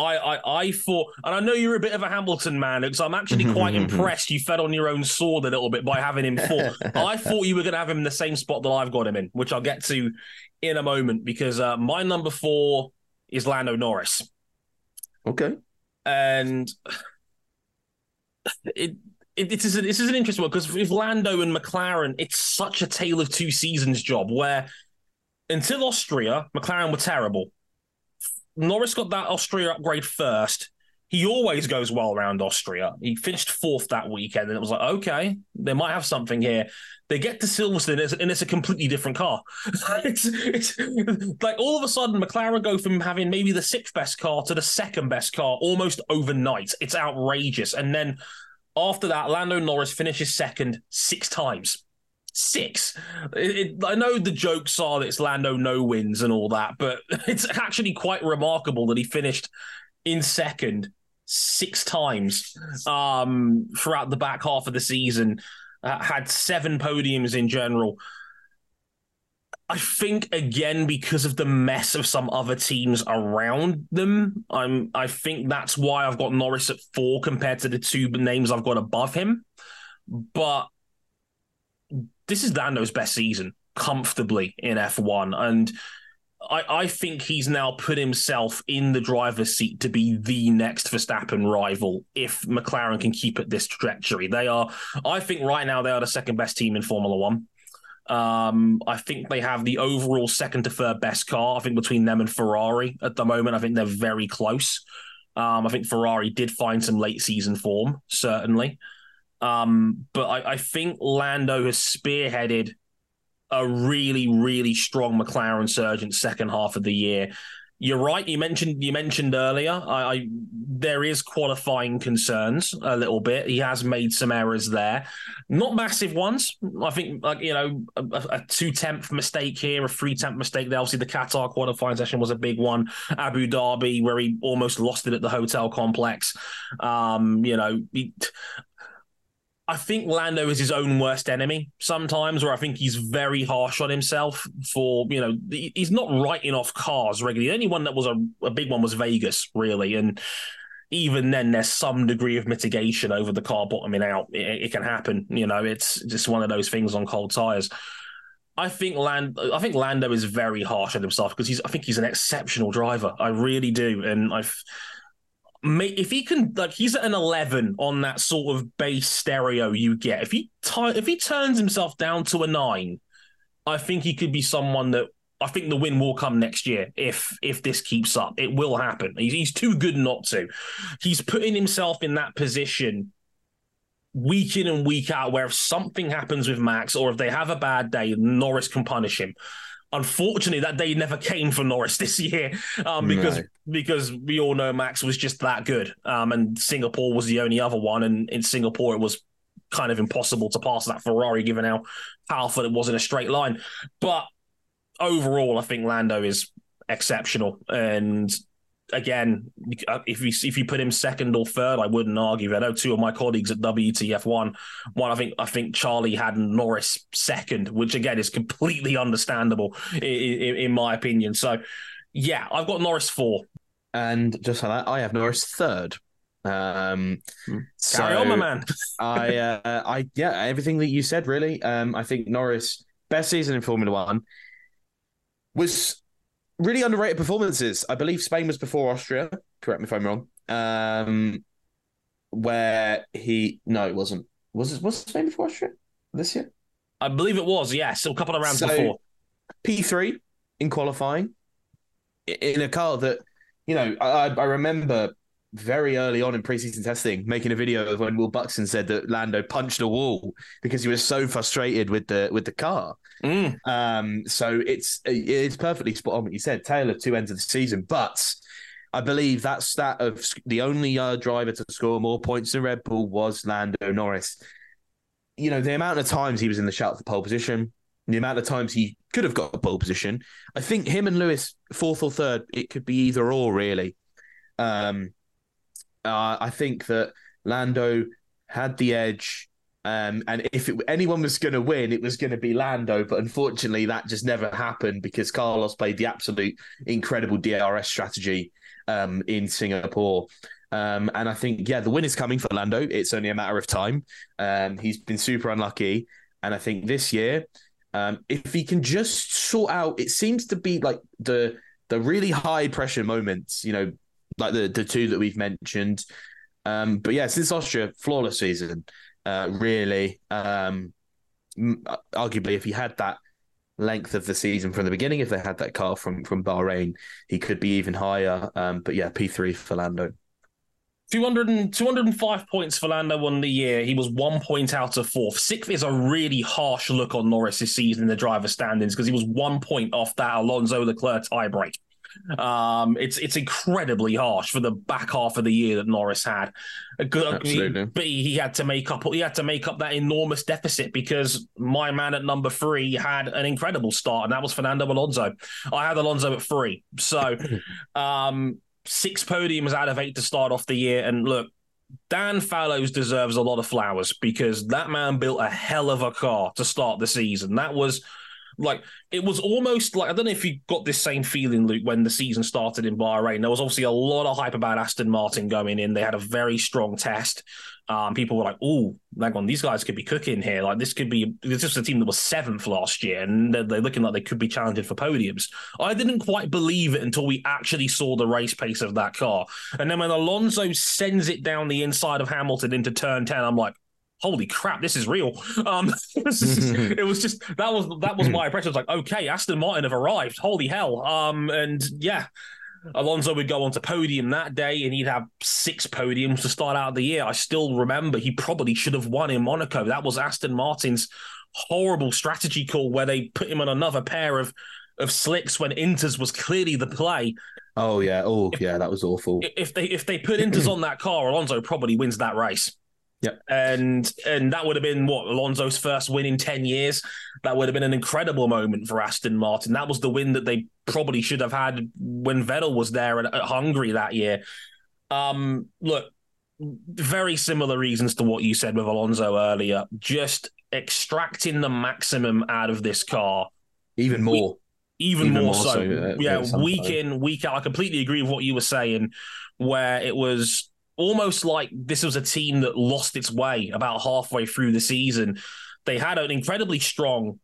I, I, I thought, and I know you're a bit of a Hamilton man, because I'm actually quite impressed. You fed on your own sword a little bit by having him four. I thought you were going to have him in the same spot that I've got him in, which I'll get to in a moment, because uh, my number four is Lando Norris. Okay, and it, it this is this is an interesting one because with Lando and McLaren, it's such a tale of two seasons job where until Austria, McLaren were terrible. Norris got that Austria upgrade first. He always goes well around Austria. He finished fourth that weekend, and it was like, okay, they might have something here. They get to Silverstone, and it's a completely different car. it's, it's like all of a sudden, McLaren go from having maybe the sixth best car to the second best car almost overnight. It's outrageous. And then after that, Lando Norris finishes second six times. Six. It, it, I know the jokes are that it's Lando no wins and all that, but it's actually quite remarkable that he finished in second six times um, throughout the back half of the season. Uh, had seven podiums in general. I think again because of the mess of some other teams around them, I'm I think that's why I've got Norris at four compared to the two names I've got above him. But this is Lando's best season comfortably in F1, and I, I think he's now put himself in the driver's seat to be the next Verstappen rival if McLaren can keep at this trajectory. They are, I think, right now they are the second best team in Formula One. Um, I think they have the overall second to third best car. I think between them and Ferrari at the moment, I think they're very close. Um, I think Ferrari did find some late season form, certainly. Um, but I, I think Lando has spearheaded a really, really strong McLaren surge in second half of the year. You're right. You mentioned you mentioned earlier. I, I, there is qualifying concerns a little bit. He has made some errors there, not massive ones. I think like you know a, a two tenth mistake here, a three tenth mistake there. Obviously, the Qatar qualifying session was a big one. Abu Dhabi, where he almost lost it at the hotel complex. Um, you know, he, I think Lando is his own worst enemy sometimes, where I think he's very harsh on himself for, you know, he's not writing off cars regularly. The only one that was a, a big one was Vegas, really. And even then, there's some degree of mitigation over the car bottoming out. It, it can happen. You know, it's just one of those things on cold tires. I think Land, I think Lando is very harsh on himself because he's. I think he's an exceptional driver. I really do, and I've if he can like he's at an 11 on that sort of base stereo you get. If he t- if he turns himself down to a 9 i think he could be someone that i think the win will come next year if if this keeps up. It will happen. He's, he's too good not to. He's putting himself in that position week in and week out where if something happens with max or if they have a bad day norris can punish him Unfortunately, that day never came for Norris this year um, because no. because we all know Max was just that good, um, and Singapore was the only other one. And in Singapore, it was kind of impossible to pass that Ferrari, given how powerful it was in a straight line. But overall, I think Lando is exceptional, and again, if you if you put him second or third, I wouldn't argue. I know two of my colleagues at WTF1, one I think I think Charlie had Norris second, which again is completely understandable in, in, in my opinion. So, yeah, I've got Norris four, and just like that, I have Norris third. Um, hmm. so Carry on, my man. I, uh, I, yeah, everything that you said, really. Um, I think Norris best season in Formula One was really underrated performances. I believe Spain was before Austria. Correct me if I'm wrong. Um, where he no, it wasn't. Was it was Spain before Austria this year? I believe it was. Yes, a couple of rounds so, before. P three in qualifying in a car that you know I, I remember very early on in preseason testing making a video of when Will Buxton said that Lando punched a wall because he was so frustrated with the with the car. Mm. Um, so it's it's perfectly spot on what you said. Taylor two ends of the season, but I believe that stat of the only uh, driver to score more points than Red Bull was Lando Norris. You know the amount of times he was in the shout for pole position, the amount of times he could have got a pole position. I think him and Lewis fourth or third, it could be either or really. Um, uh, I think that Lando had the edge. Um, and if it, anyone was going to win, it was going to be Lando. But unfortunately, that just never happened because Carlos played the absolute incredible DRS strategy um, in Singapore. Um, and I think, yeah, the win is coming for Lando. It's only a matter of time. Um, he's been super unlucky. And I think this year, um, if he can just sort out, it seems to be like the the really high pressure moments, you know, like the the two that we've mentioned. Um, but yeah, since Austria, flawless season, uh, really. Um, arguably, if he had that length of the season from the beginning, if they had that car from from Bahrain, he could be even higher. Um, but yeah, P three for Lando. 200 and, 205 points for Lando on the year. He was one point out of fourth. Sixth is a really harsh look on Norris this season in the driver standings because he was one point off that Alonso Leclerc tiebreak. Um, it's it's incredibly harsh for the back half of the year that Norris had. Absolutely. But he had to make up he had to make up that enormous deficit because my man at number three had an incredible start, and that was Fernando Alonso. I had Alonso at three, so um, six podiums out of eight to start off the year. And look, Dan Fallows deserves a lot of flowers because that man built a hell of a car to start the season. That was like it was almost like I don't know if you got this same feeling, Luke, when the season started in Bahrain. There was obviously a lot of hype about Aston Martin going in. They had a very strong test. Um, people were like, "Oh, hang on, these guys could be cooking here. Like this could be this is a team that was seventh last year, and they're, they're, looking like they could be challenging for podiums." I didn't quite believe it until we actually saw the race pace of that car, and then when Alonso sends it down the inside of Hamilton into turn ten, I'm like, holy crap, this is real. Um, it, was just, it was just that was that was my impression. It was like, okay, Aston Martin have arrived. Holy hell. Um, and yeah. Alonso would go on to podium that day and he'd have six podiums to start out the year. I still remember he probably should have won in Monaco. That was Aston Martin's horrible strategy call where they put him on another pair of of slicks when Inters was clearly the play. Oh yeah, oh if, yeah, that was awful. If they if they put Inters on that car, Alonso probably wins that race. Yeah. And and that would have been what Alonso's first win in 10 years. That would have been an incredible moment for Aston Martin. That was the win that they probably should have had when Vettel was there at, at Hungary that year. Um, look, very similar reasons to what you said with Alonso earlier. Just extracting the maximum out of this car. Even more. even, even, more, more so. so yeah, week in, week out. I completely agree with what you were saying, where it was almost like this was a team that lost its way about halfway through the season. They had an incredibly strong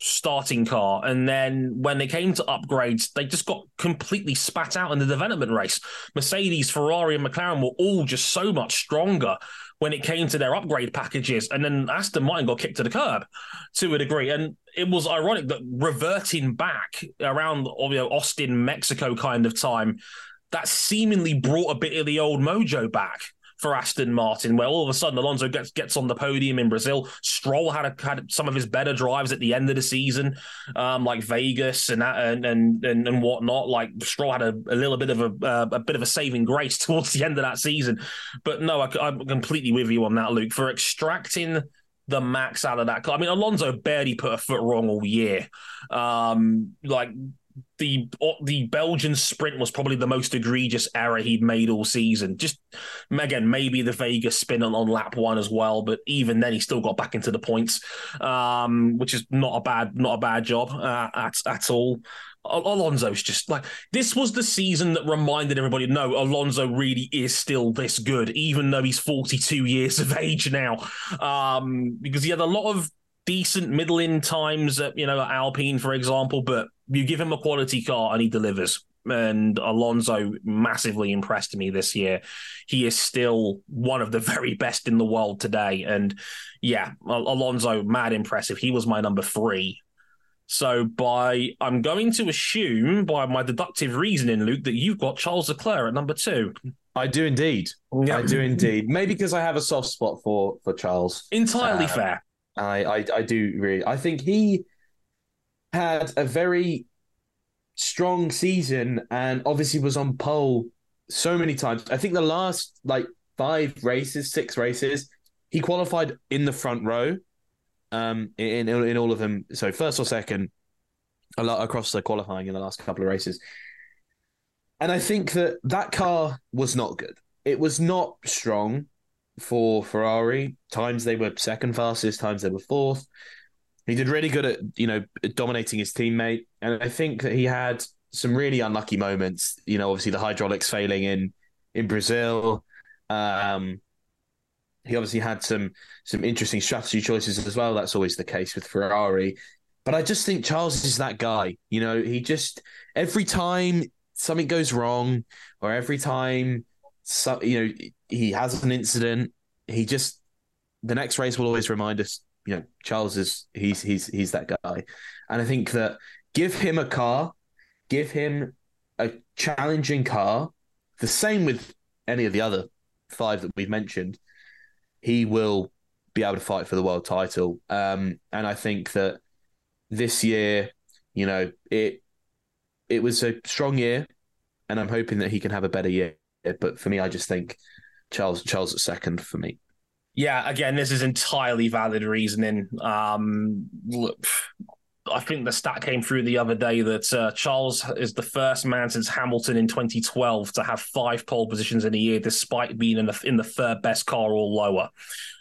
starting car. And then when they came to upgrades, they just got completely spat out in the development race. Mercedes, Ferrari, and McLaren were all just so much stronger when it came to their upgrade packages. And then Aston Martin got kicked to the curb to a degree. And it was ironic that reverting back around you know, Austin, Mexico kind of time, that seemingly brought a bit of the old mojo back for Aston Martin, where all of a sudden Alonso gets gets on the podium in Brazil. Stroll had a, had some of his better drives at the end of the season, um, like Vegas and that, and, and and and whatnot. Like Stroll had a, a little bit of a uh, a bit of a saving grace towards the end of that season. But no, I, I'm completely with you on that, Luke. For extracting the max out of that. I mean, Alonso barely put a foot wrong all year. Um, like the the Belgian sprint was probably the most egregious error he'd made all season. Just again, maybe the Vegas spin on, on lap one as well, but even then he still got back into the points, um, which is not a bad not a bad job uh, at at all. Alonso's just like this was the season that reminded everybody no Alonso really is still this good even though he's 42 years of age now um, because he had a lot of decent middling times at you know at Alpine for example but you give him a quality car and he delivers and Alonso massively impressed me this year. He is still one of the very best in the world today. And yeah, Alonso, mad impressive. He was my number three so by I'm going to assume by my deductive reasoning, Luke, that you've got Charles Leclerc at number two. I do indeed. I do indeed. Maybe because I have a soft spot for for Charles. Entirely um, fair. I, I I do really. I think he had a very strong season and obviously was on pole so many times. I think the last like five races, six races, he qualified in the front row um, in in all of them. So first or second, a lot across the qualifying in the last couple of races. And I think that that car was not good. It was not strong for Ferrari. Times they were second fastest, times they were fourth. He did really good at you know dominating his teammate, and I think that he had some really unlucky moments. You know, obviously the hydraulics failing in in Brazil. Um, he obviously had some some interesting strategy choices as well. That's always the case with Ferrari. But I just think Charles is that guy. You know, he just every time something goes wrong, or every time so, you know he has an incident, he just the next race will always remind us. You know, Charles is he's he's he's that guy, and I think that give him a car, give him a challenging car. The same with any of the other five that we've mentioned he will be able to fight for the world title. Um, and I think that this year, you know, it it was a strong year, and I'm hoping that he can have a better year. But for me, I just think Charles Charles at second for me. Yeah, again, this is entirely valid reasoning. Um, look, I think the stat came through the other day that uh, Charles is the first man since Hamilton in 2012 to have five pole positions in a year, despite being in the in the third best car or lower.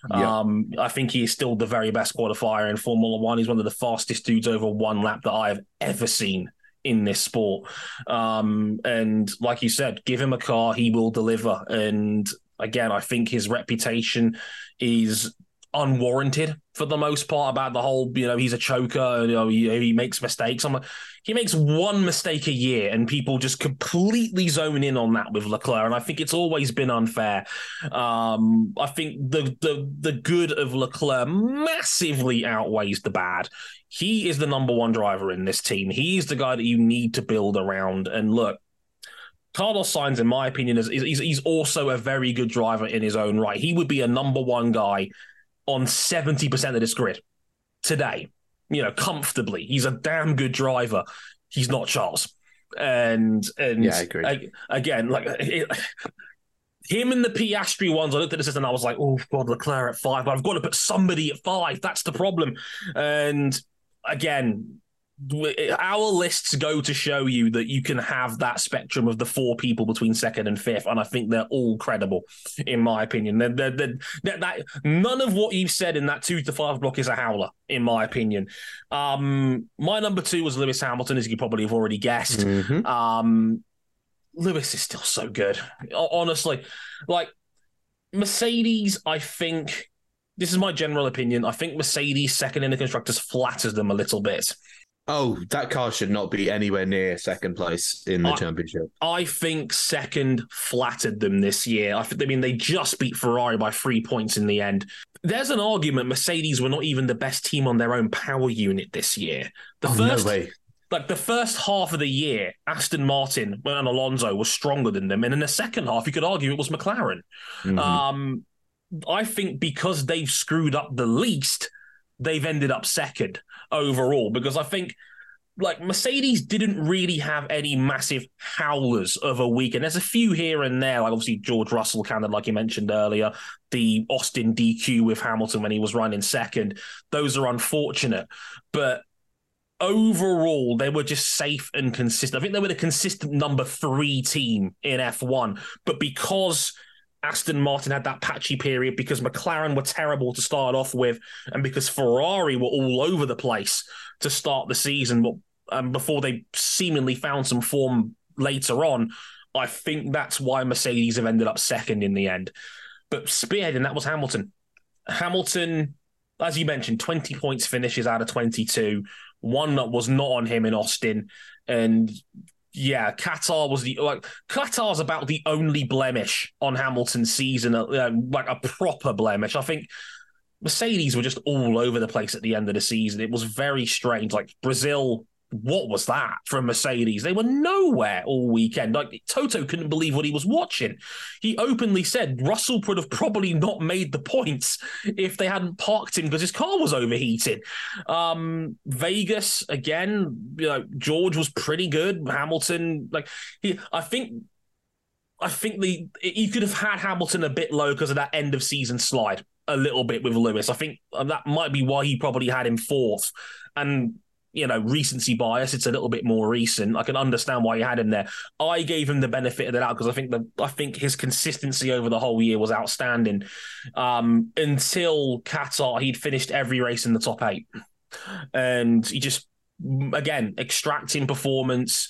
Yeah. Um, I think he is still the very best qualifier in Formula One. He's one of the fastest dudes over one lap that I have ever seen in this sport. Um, and like you said, give him a car, he will deliver. And again, I think his reputation is unwarranted for the most part about the whole, you know, he's a choker, you know, he, he makes mistakes. I'm like, he makes one mistake a year and people just completely zone in on that with Leclerc. And I think it's always been unfair. Um, I think the, the, the good of Leclerc massively outweighs the bad. He is the number one driver in this team. He's the guy that you need to build around. And look, Carlos Sainz, in my opinion, is he's, he's also a very good driver in his own right. He would be a number one guy on 70% of this grid today, you know, comfortably. He's a damn good driver. He's not Charles. And and yeah, I agree. again, like it, him and the Piastri ones, I looked at this and I was like, oh God, Leclerc at five, but I've got to put somebody at five. That's the problem. And again, our lists go to show you that you can have that spectrum of the four people between second and fifth, and I think they're all credible, in my opinion. They're, they're, they're, that none of what you've said in that two to five block is a howler, in my opinion. Um, my number two was Lewis Hamilton, as you probably have already guessed. Mm-hmm. Um, Lewis is still so good, honestly. Like Mercedes, I think this is my general opinion. I think Mercedes second in the constructors flatters them a little bit. Oh, that car should not be anywhere near second place in the I, championship. I think second flattered them this year. I, I mean, they just beat Ferrari by three points in the end. There's an argument Mercedes were not even the best team on their own power unit this year. The oh, first, no way. Like the first half of the year, Aston Martin and Alonso was stronger than them, and in the second half, you could argue it was McLaren. Mm-hmm. Um, I think because they've screwed up the least, they've ended up second overall because I think like Mercedes didn't really have any massive howlers of a week, and there's a few here and there, like obviously George Russell, kind of like you mentioned earlier, the Austin DQ with Hamilton when he was running second. Those are unfortunate, but overall they were just safe and consistent. I think they were the consistent number three team in F1, but because Aston Martin had that patchy period because McLaren were terrible to start off with, and because Ferrari were all over the place to start the season. Um, before they seemingly found some form later on. I think that's why Mercedes have ended up second in the end. But spearheading that was Hamilton. Hamilton, as you mentioned, 20 points finishes out of 22. One that was not on him in Austin. And yeah, Qatar was the like Qatar's about the only blemish on Hamilton's season, uh, like a proper blemish. I think Mercedes were just all over the place at the end of the season. It was very strange. Like Brazil what was that from Mercedes? They were nowhere all weekend. Like Toto couldn't believe what he was watching. He openly said Russell would have probably not made the points if they hadn't parked him because his car was overheating. Um, Vegas again, you know, George was pretty good. Hamilton, like he, I think. I think the you could have had Hamilton a bit low because of that end of season slide a little bit with Lewis. I think that might be why he probably had him fourth. And you know, recency bias. It's a little bit more recent. I can understand why you had him there. I gave him the benefit of the doubt because I think that I think his consistency over the whole year was outstanding. Um, until Qatar, he'd finished every race in the top eight, and he just again extracting performance.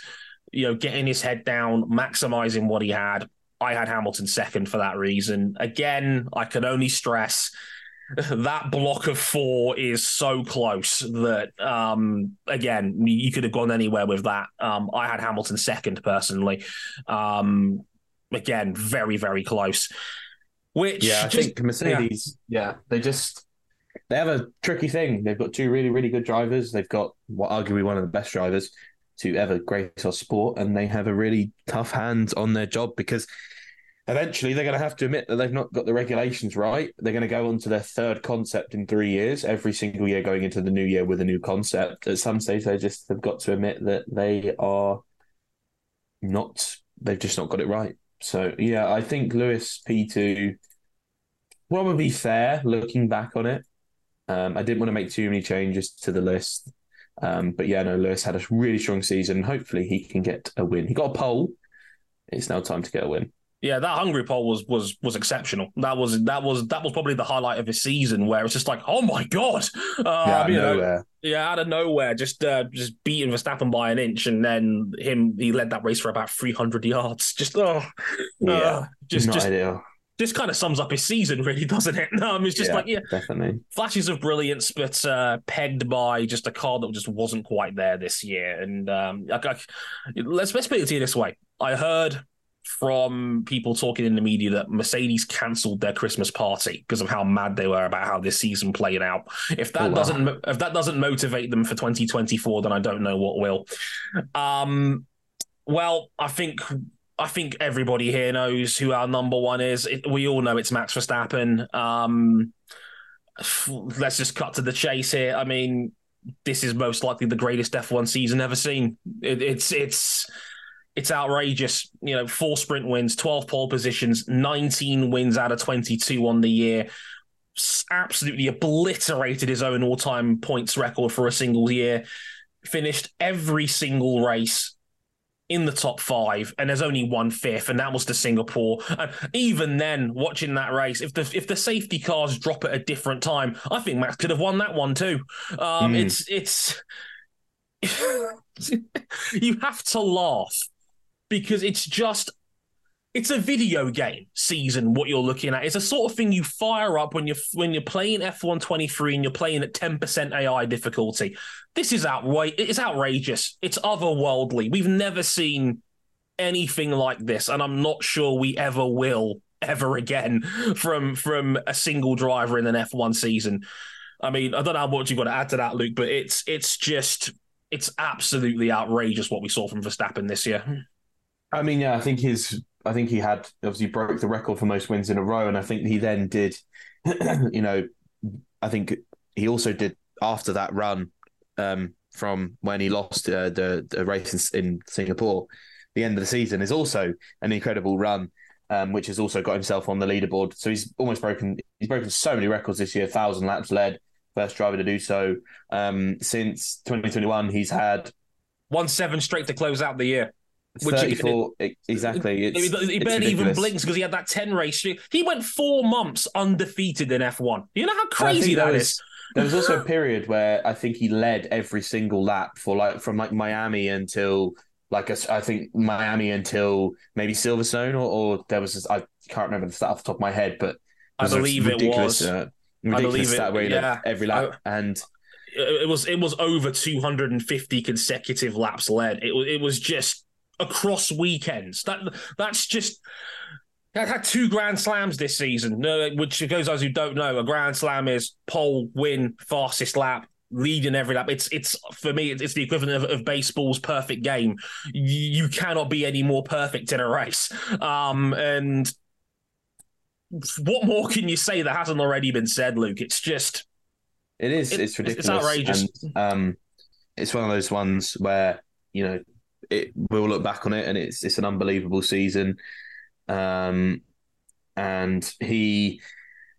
You know, getting his head down, maximizing what he had. I had Hamilton second for that reason. Again, I can only stress that block of four is so close that um, again you could have gone anywhere with that. Um, I had Hamilton second personally. Um, again, very very close. Which yeah, I just, think Mercedes. Yeah. yeah, they just they have a tricky thing. They've got two really really good drivers. They've got what arguably one of the best drivers to ever grace our sport, and they have a really tough hand on their job because eventually they're going to have to admit that they've not got the regulations right. They're going to go on to their third concept in three years, every single year going into the new year with a new concept. At some stage, they just have got to admit that they are not, they've just not got it right. So, yeah, I think Lewis P2 probably fair looking back on it. Um, I didn't want to make too many changes to the list. Um, but yeah, no, Lewis had a really strong season. Hopefully, he can get a win. He got a pole. It's now time to get a win. Yeah, that Hungary pole was was was exceptional. That was that was that was probably the highlight of his season, where it's just like, oh my god, uh, yeah, out of nowhere. Know, yeah, out of nowhere, just uh, just beating Verstappen by an inch, and then him he led that race for about three hundred yards. Just oh, yeah, uh, just just ideal. This kind of sums up his season, really, doesn't it? Um, it's just yeah, like yeah, definitely flashes of brilliance, but uh, pegged by just a car that just wasn't quite there this year. And um, I, I, let's let's put it to you this way: I heard from people talking in the media that Mercedes cancelled their Christmas party because of how mad they were about how this season played out. If that oh, wow. doesn't if that doesn't motivate them for 2024, then I don't know what will. Um, well, I think I think everybody here knows who our number one is. It, we all know it's Max Verstappen. Um, let's just cut to the chase here. I mean, this is most likely the greatest F1 season ever seen. It, it's it's it's outrageous. You know, four sprint wins, 12 pole positions, 19 wins out of 22 on the year. Absolutely obliterated his own all time points record for a single year. Finished every single race in the top five, and there's only one fifth, and that was to Singapore. And even then, watching that race, if the if the safety cars drop at a different time, I think Max could have won that one too. Um, mm. It's it's you have to laugh because it's just it's a video game season what you're looking at. It's a sort of thing you fire up when you're when you're playing f123 and you're playing at 10% ai difficulty. This is outright it's outrageous. It's otherworldly. We've never seen anything like this and i'm not sure we ever will ever again from from a single driver in an f1 season. I mean i don't know how much you've got to add to that luke but it's it's just it's absolutely outrageous what we saw from verstappen this year I mean, yeah, I think his, I think he had obviously broke the record for most wins in a row, and I think he then did, you know, I think he also did after that run um, from when he lost uh, the the race in, in, Singapore. The end of the season is also an incredible run, um, which has also got himself on the leaderboard. So he's almost broken. He's broken so many records this year. Thousand laps led, first driver to do so um, since 2021. He's had one seven straight to close out the year. Which 34, it, exactly. It's, he barely even blinks because he had that 10 race. He went four months undefeated in F1. You know how crazy that is? there was also a period where I think he led every single lap for like from like Miami until like a, I think Miami until maybe Silverstone or, or there was this, I can't remember the stat off the top of my head, but I believe it was. Uh, ridiculous I believe it, yeah. every lap I, and it was it was over 250 consecutive laps led. It was it was just across weekends. That that's just that had two grand slams this season. Which goes those who don't know, a grand slam is pole win fastest lap. Leading every lap, it's it's for me. It's the equivalent of, of baseball's perfect game. You, you cannot be any more perfect in a race. Um, and what more can you say that hasn't already been said, Luke? It's just it is. It, it's ridiculous. It's outrageous. And, um, it's one of those ones where you know it. We'll look back on it, and it's it's an unbelievable season. Um, and he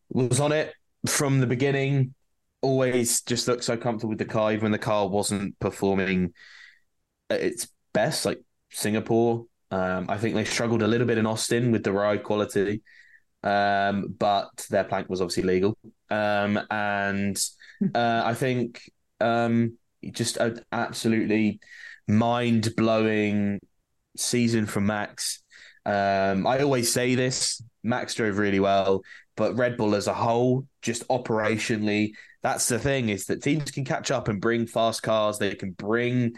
was on it from the beginning. Always just looked so comfortable with the car, even when the car wasn't performing at its best, like Singapore. Um, I think they struggled a little bit in Austin with the ride quality, um, but their plank was obviously legal. Um, and uh, I think um, just absolutely mind blowing season from Max. Um, I always say this Max drove really well, but Red Bull as a whole, just operationally, that's the thing is that teams can catch up and bring fast cars. They can bring,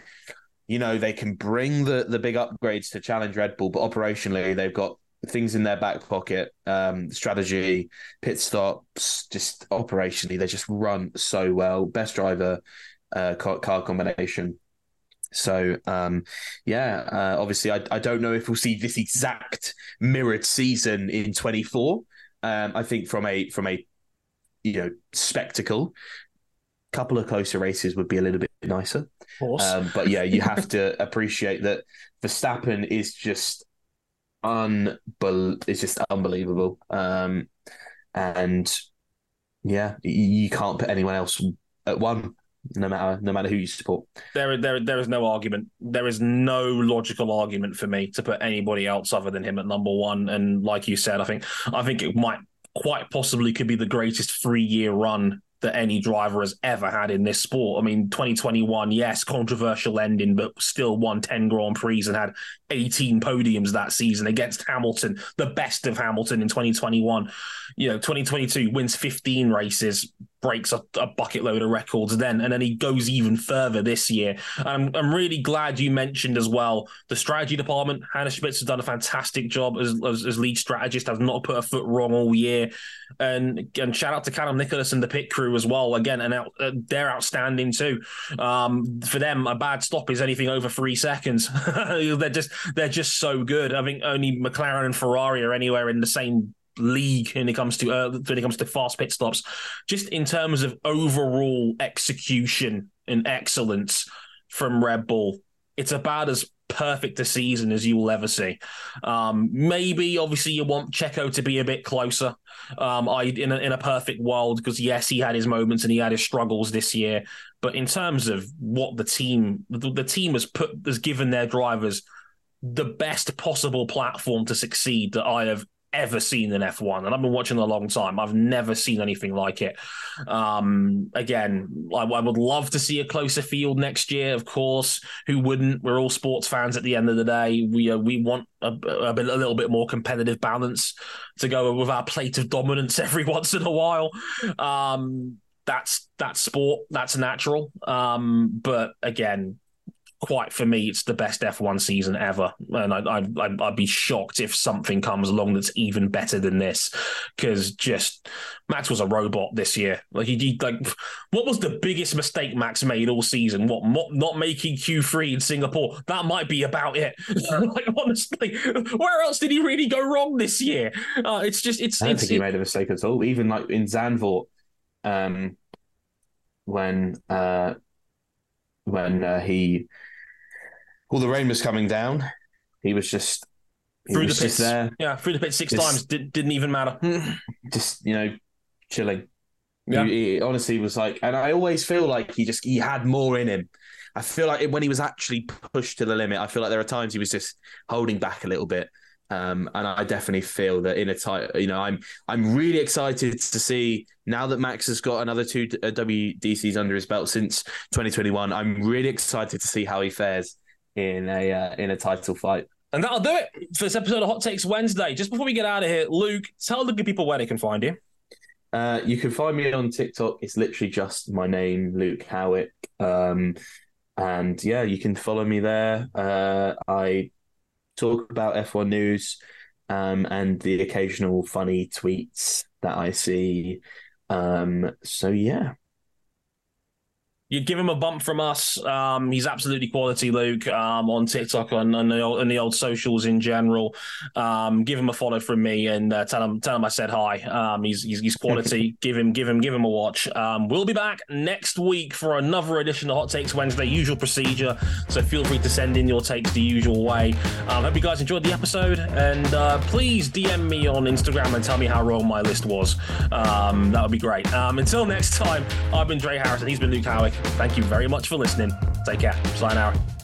you know, they can bring the, the big upgrades to challenge Red Bull, but operationally, they've got things in their back pocket, um, strategy, pit stops, just operationally, they just run so well. Best driver uh, car, car combination. So um, yeah, uh, obviously, I, I don't know if we'll see this exact mirrored season in 24. Um, I think from a from a you know spectacle, couple of closer races would be a little bit nicer. Um, but yeah, you have to appreciate that Verstappen is just unbel- it's just unbelievable. Um, and yeah, you can't put anyone else at one, no matter no matter who you support. There, there, there is no argument. There is no logical argument for me to put anybody else other than him at number one. And like you said, I think I think it might quite possibly could be the greatest three year run that any driver has ever had in this sport. I mean, 2021, yes, controversial ending, but still won 10 Grand Prix and had 18 podiums that season against Hamilton, the best of Hamilton in 2021. You know, 2022 wins 15 races, breaks a, a, bucket load of records then, and then he goes even further this year. I'm, I'm really glad you mentioned as well the strategy department. Hannah Schmitz has done a fantastic job as, as, as lead strategist, has not put a foot wrong all year. And and shout out to Callum Nicholas and the pit crew as well. Again, and out, uh, they're outstanding too. Um, for them, a bad stop is anything over three seconds. they're just they're just so good. I think only McLaren and Ferrari are anywhere in the same league when it comes to uh, when it comes to fast pit stops. Just in terms of overall execution and excellence from Red Bull, it's about as perfect a season as you will ever see. Um, maybe, obviously, you want Checo to be a bit closer. Um, I in a, in a perfect world because yes, he had his moments and he had his struggles this year. But in terms of what the team the, the team has put has given their drivers the best possible platform to succeed that I have ever seen in F1, and I've been watching a long time. I've never seen anything like it. Um, again, I, I, would love to see a closer field next year. Of course, who wouldn't? We're all sports fans at the end of the day. We uh, we want a, a, bit, a little bit more competitive balance to go with our plate of dominance every once in a while. Um, that's that's sport. That's natural. Um, but again, quite for me, it's the best F1 season ever, and I, I, I'd, I'd be shocked if something comes along that's even better than this. Because just Max was a robot this year. Like he, he, like, what was the biggest mistake Max made all season? What not, not making Q3 in Singapore? That might be about it. like honestly, where else did he really go wrong this year? Uh, it's just it's. I don't it's, think he made a mistake at all. Even like in Zandvoort, um, when uh, when uh, he all the rain was coming down. He was just he through was the pits. there. Yeah, through the pit six just, times. Did, didn't even matter. just you know, chilling. Yeah. He, he, honestly was like, and I always feel like he just he had more in him. I feel like when he was actually pushed to the limit, I feel like there are times he was just holding back a little bit. Um, and I definitely feel that in a tight, you know, I'm I'm really excited to see now that Max has got another two uh, WDCs under his belt since 2021. I'm really excited to see how he fares in a uh, in a title fight. And that'll do it for this episode of Hot Takes Wednesday. Just before we get out of here, Luke, tell the good people where they can find you. Uh, you can find me on TikTok. It's literally just my name, Luke Howick. Um, and yeah, you can follow me there. Uh, I talk about F1 news um, and the occasional funny tweets that I see. Um, so yeah you give him a bump from us. Um, he's absolutely quality, Luke, um, on TikTok and, the old, the old socials in general. Um, give him a follow from me and uh, tell him tell him I said hi. Um, he's, he's, he's quality. give him give him give him a watch. Um, we'll be back next week for another edition of Hot Takes Wednesday. Usual procedure. So feel free to send in your takes the usual way. Um, hope you guys enjoyed the episode and uh, please DM me on Instagram and tell me how wrong my list was. that would be great. until next time, I've been Dre Harrison. He's been Luke Howick. Thank you very much for listening. Take care. Sayonara.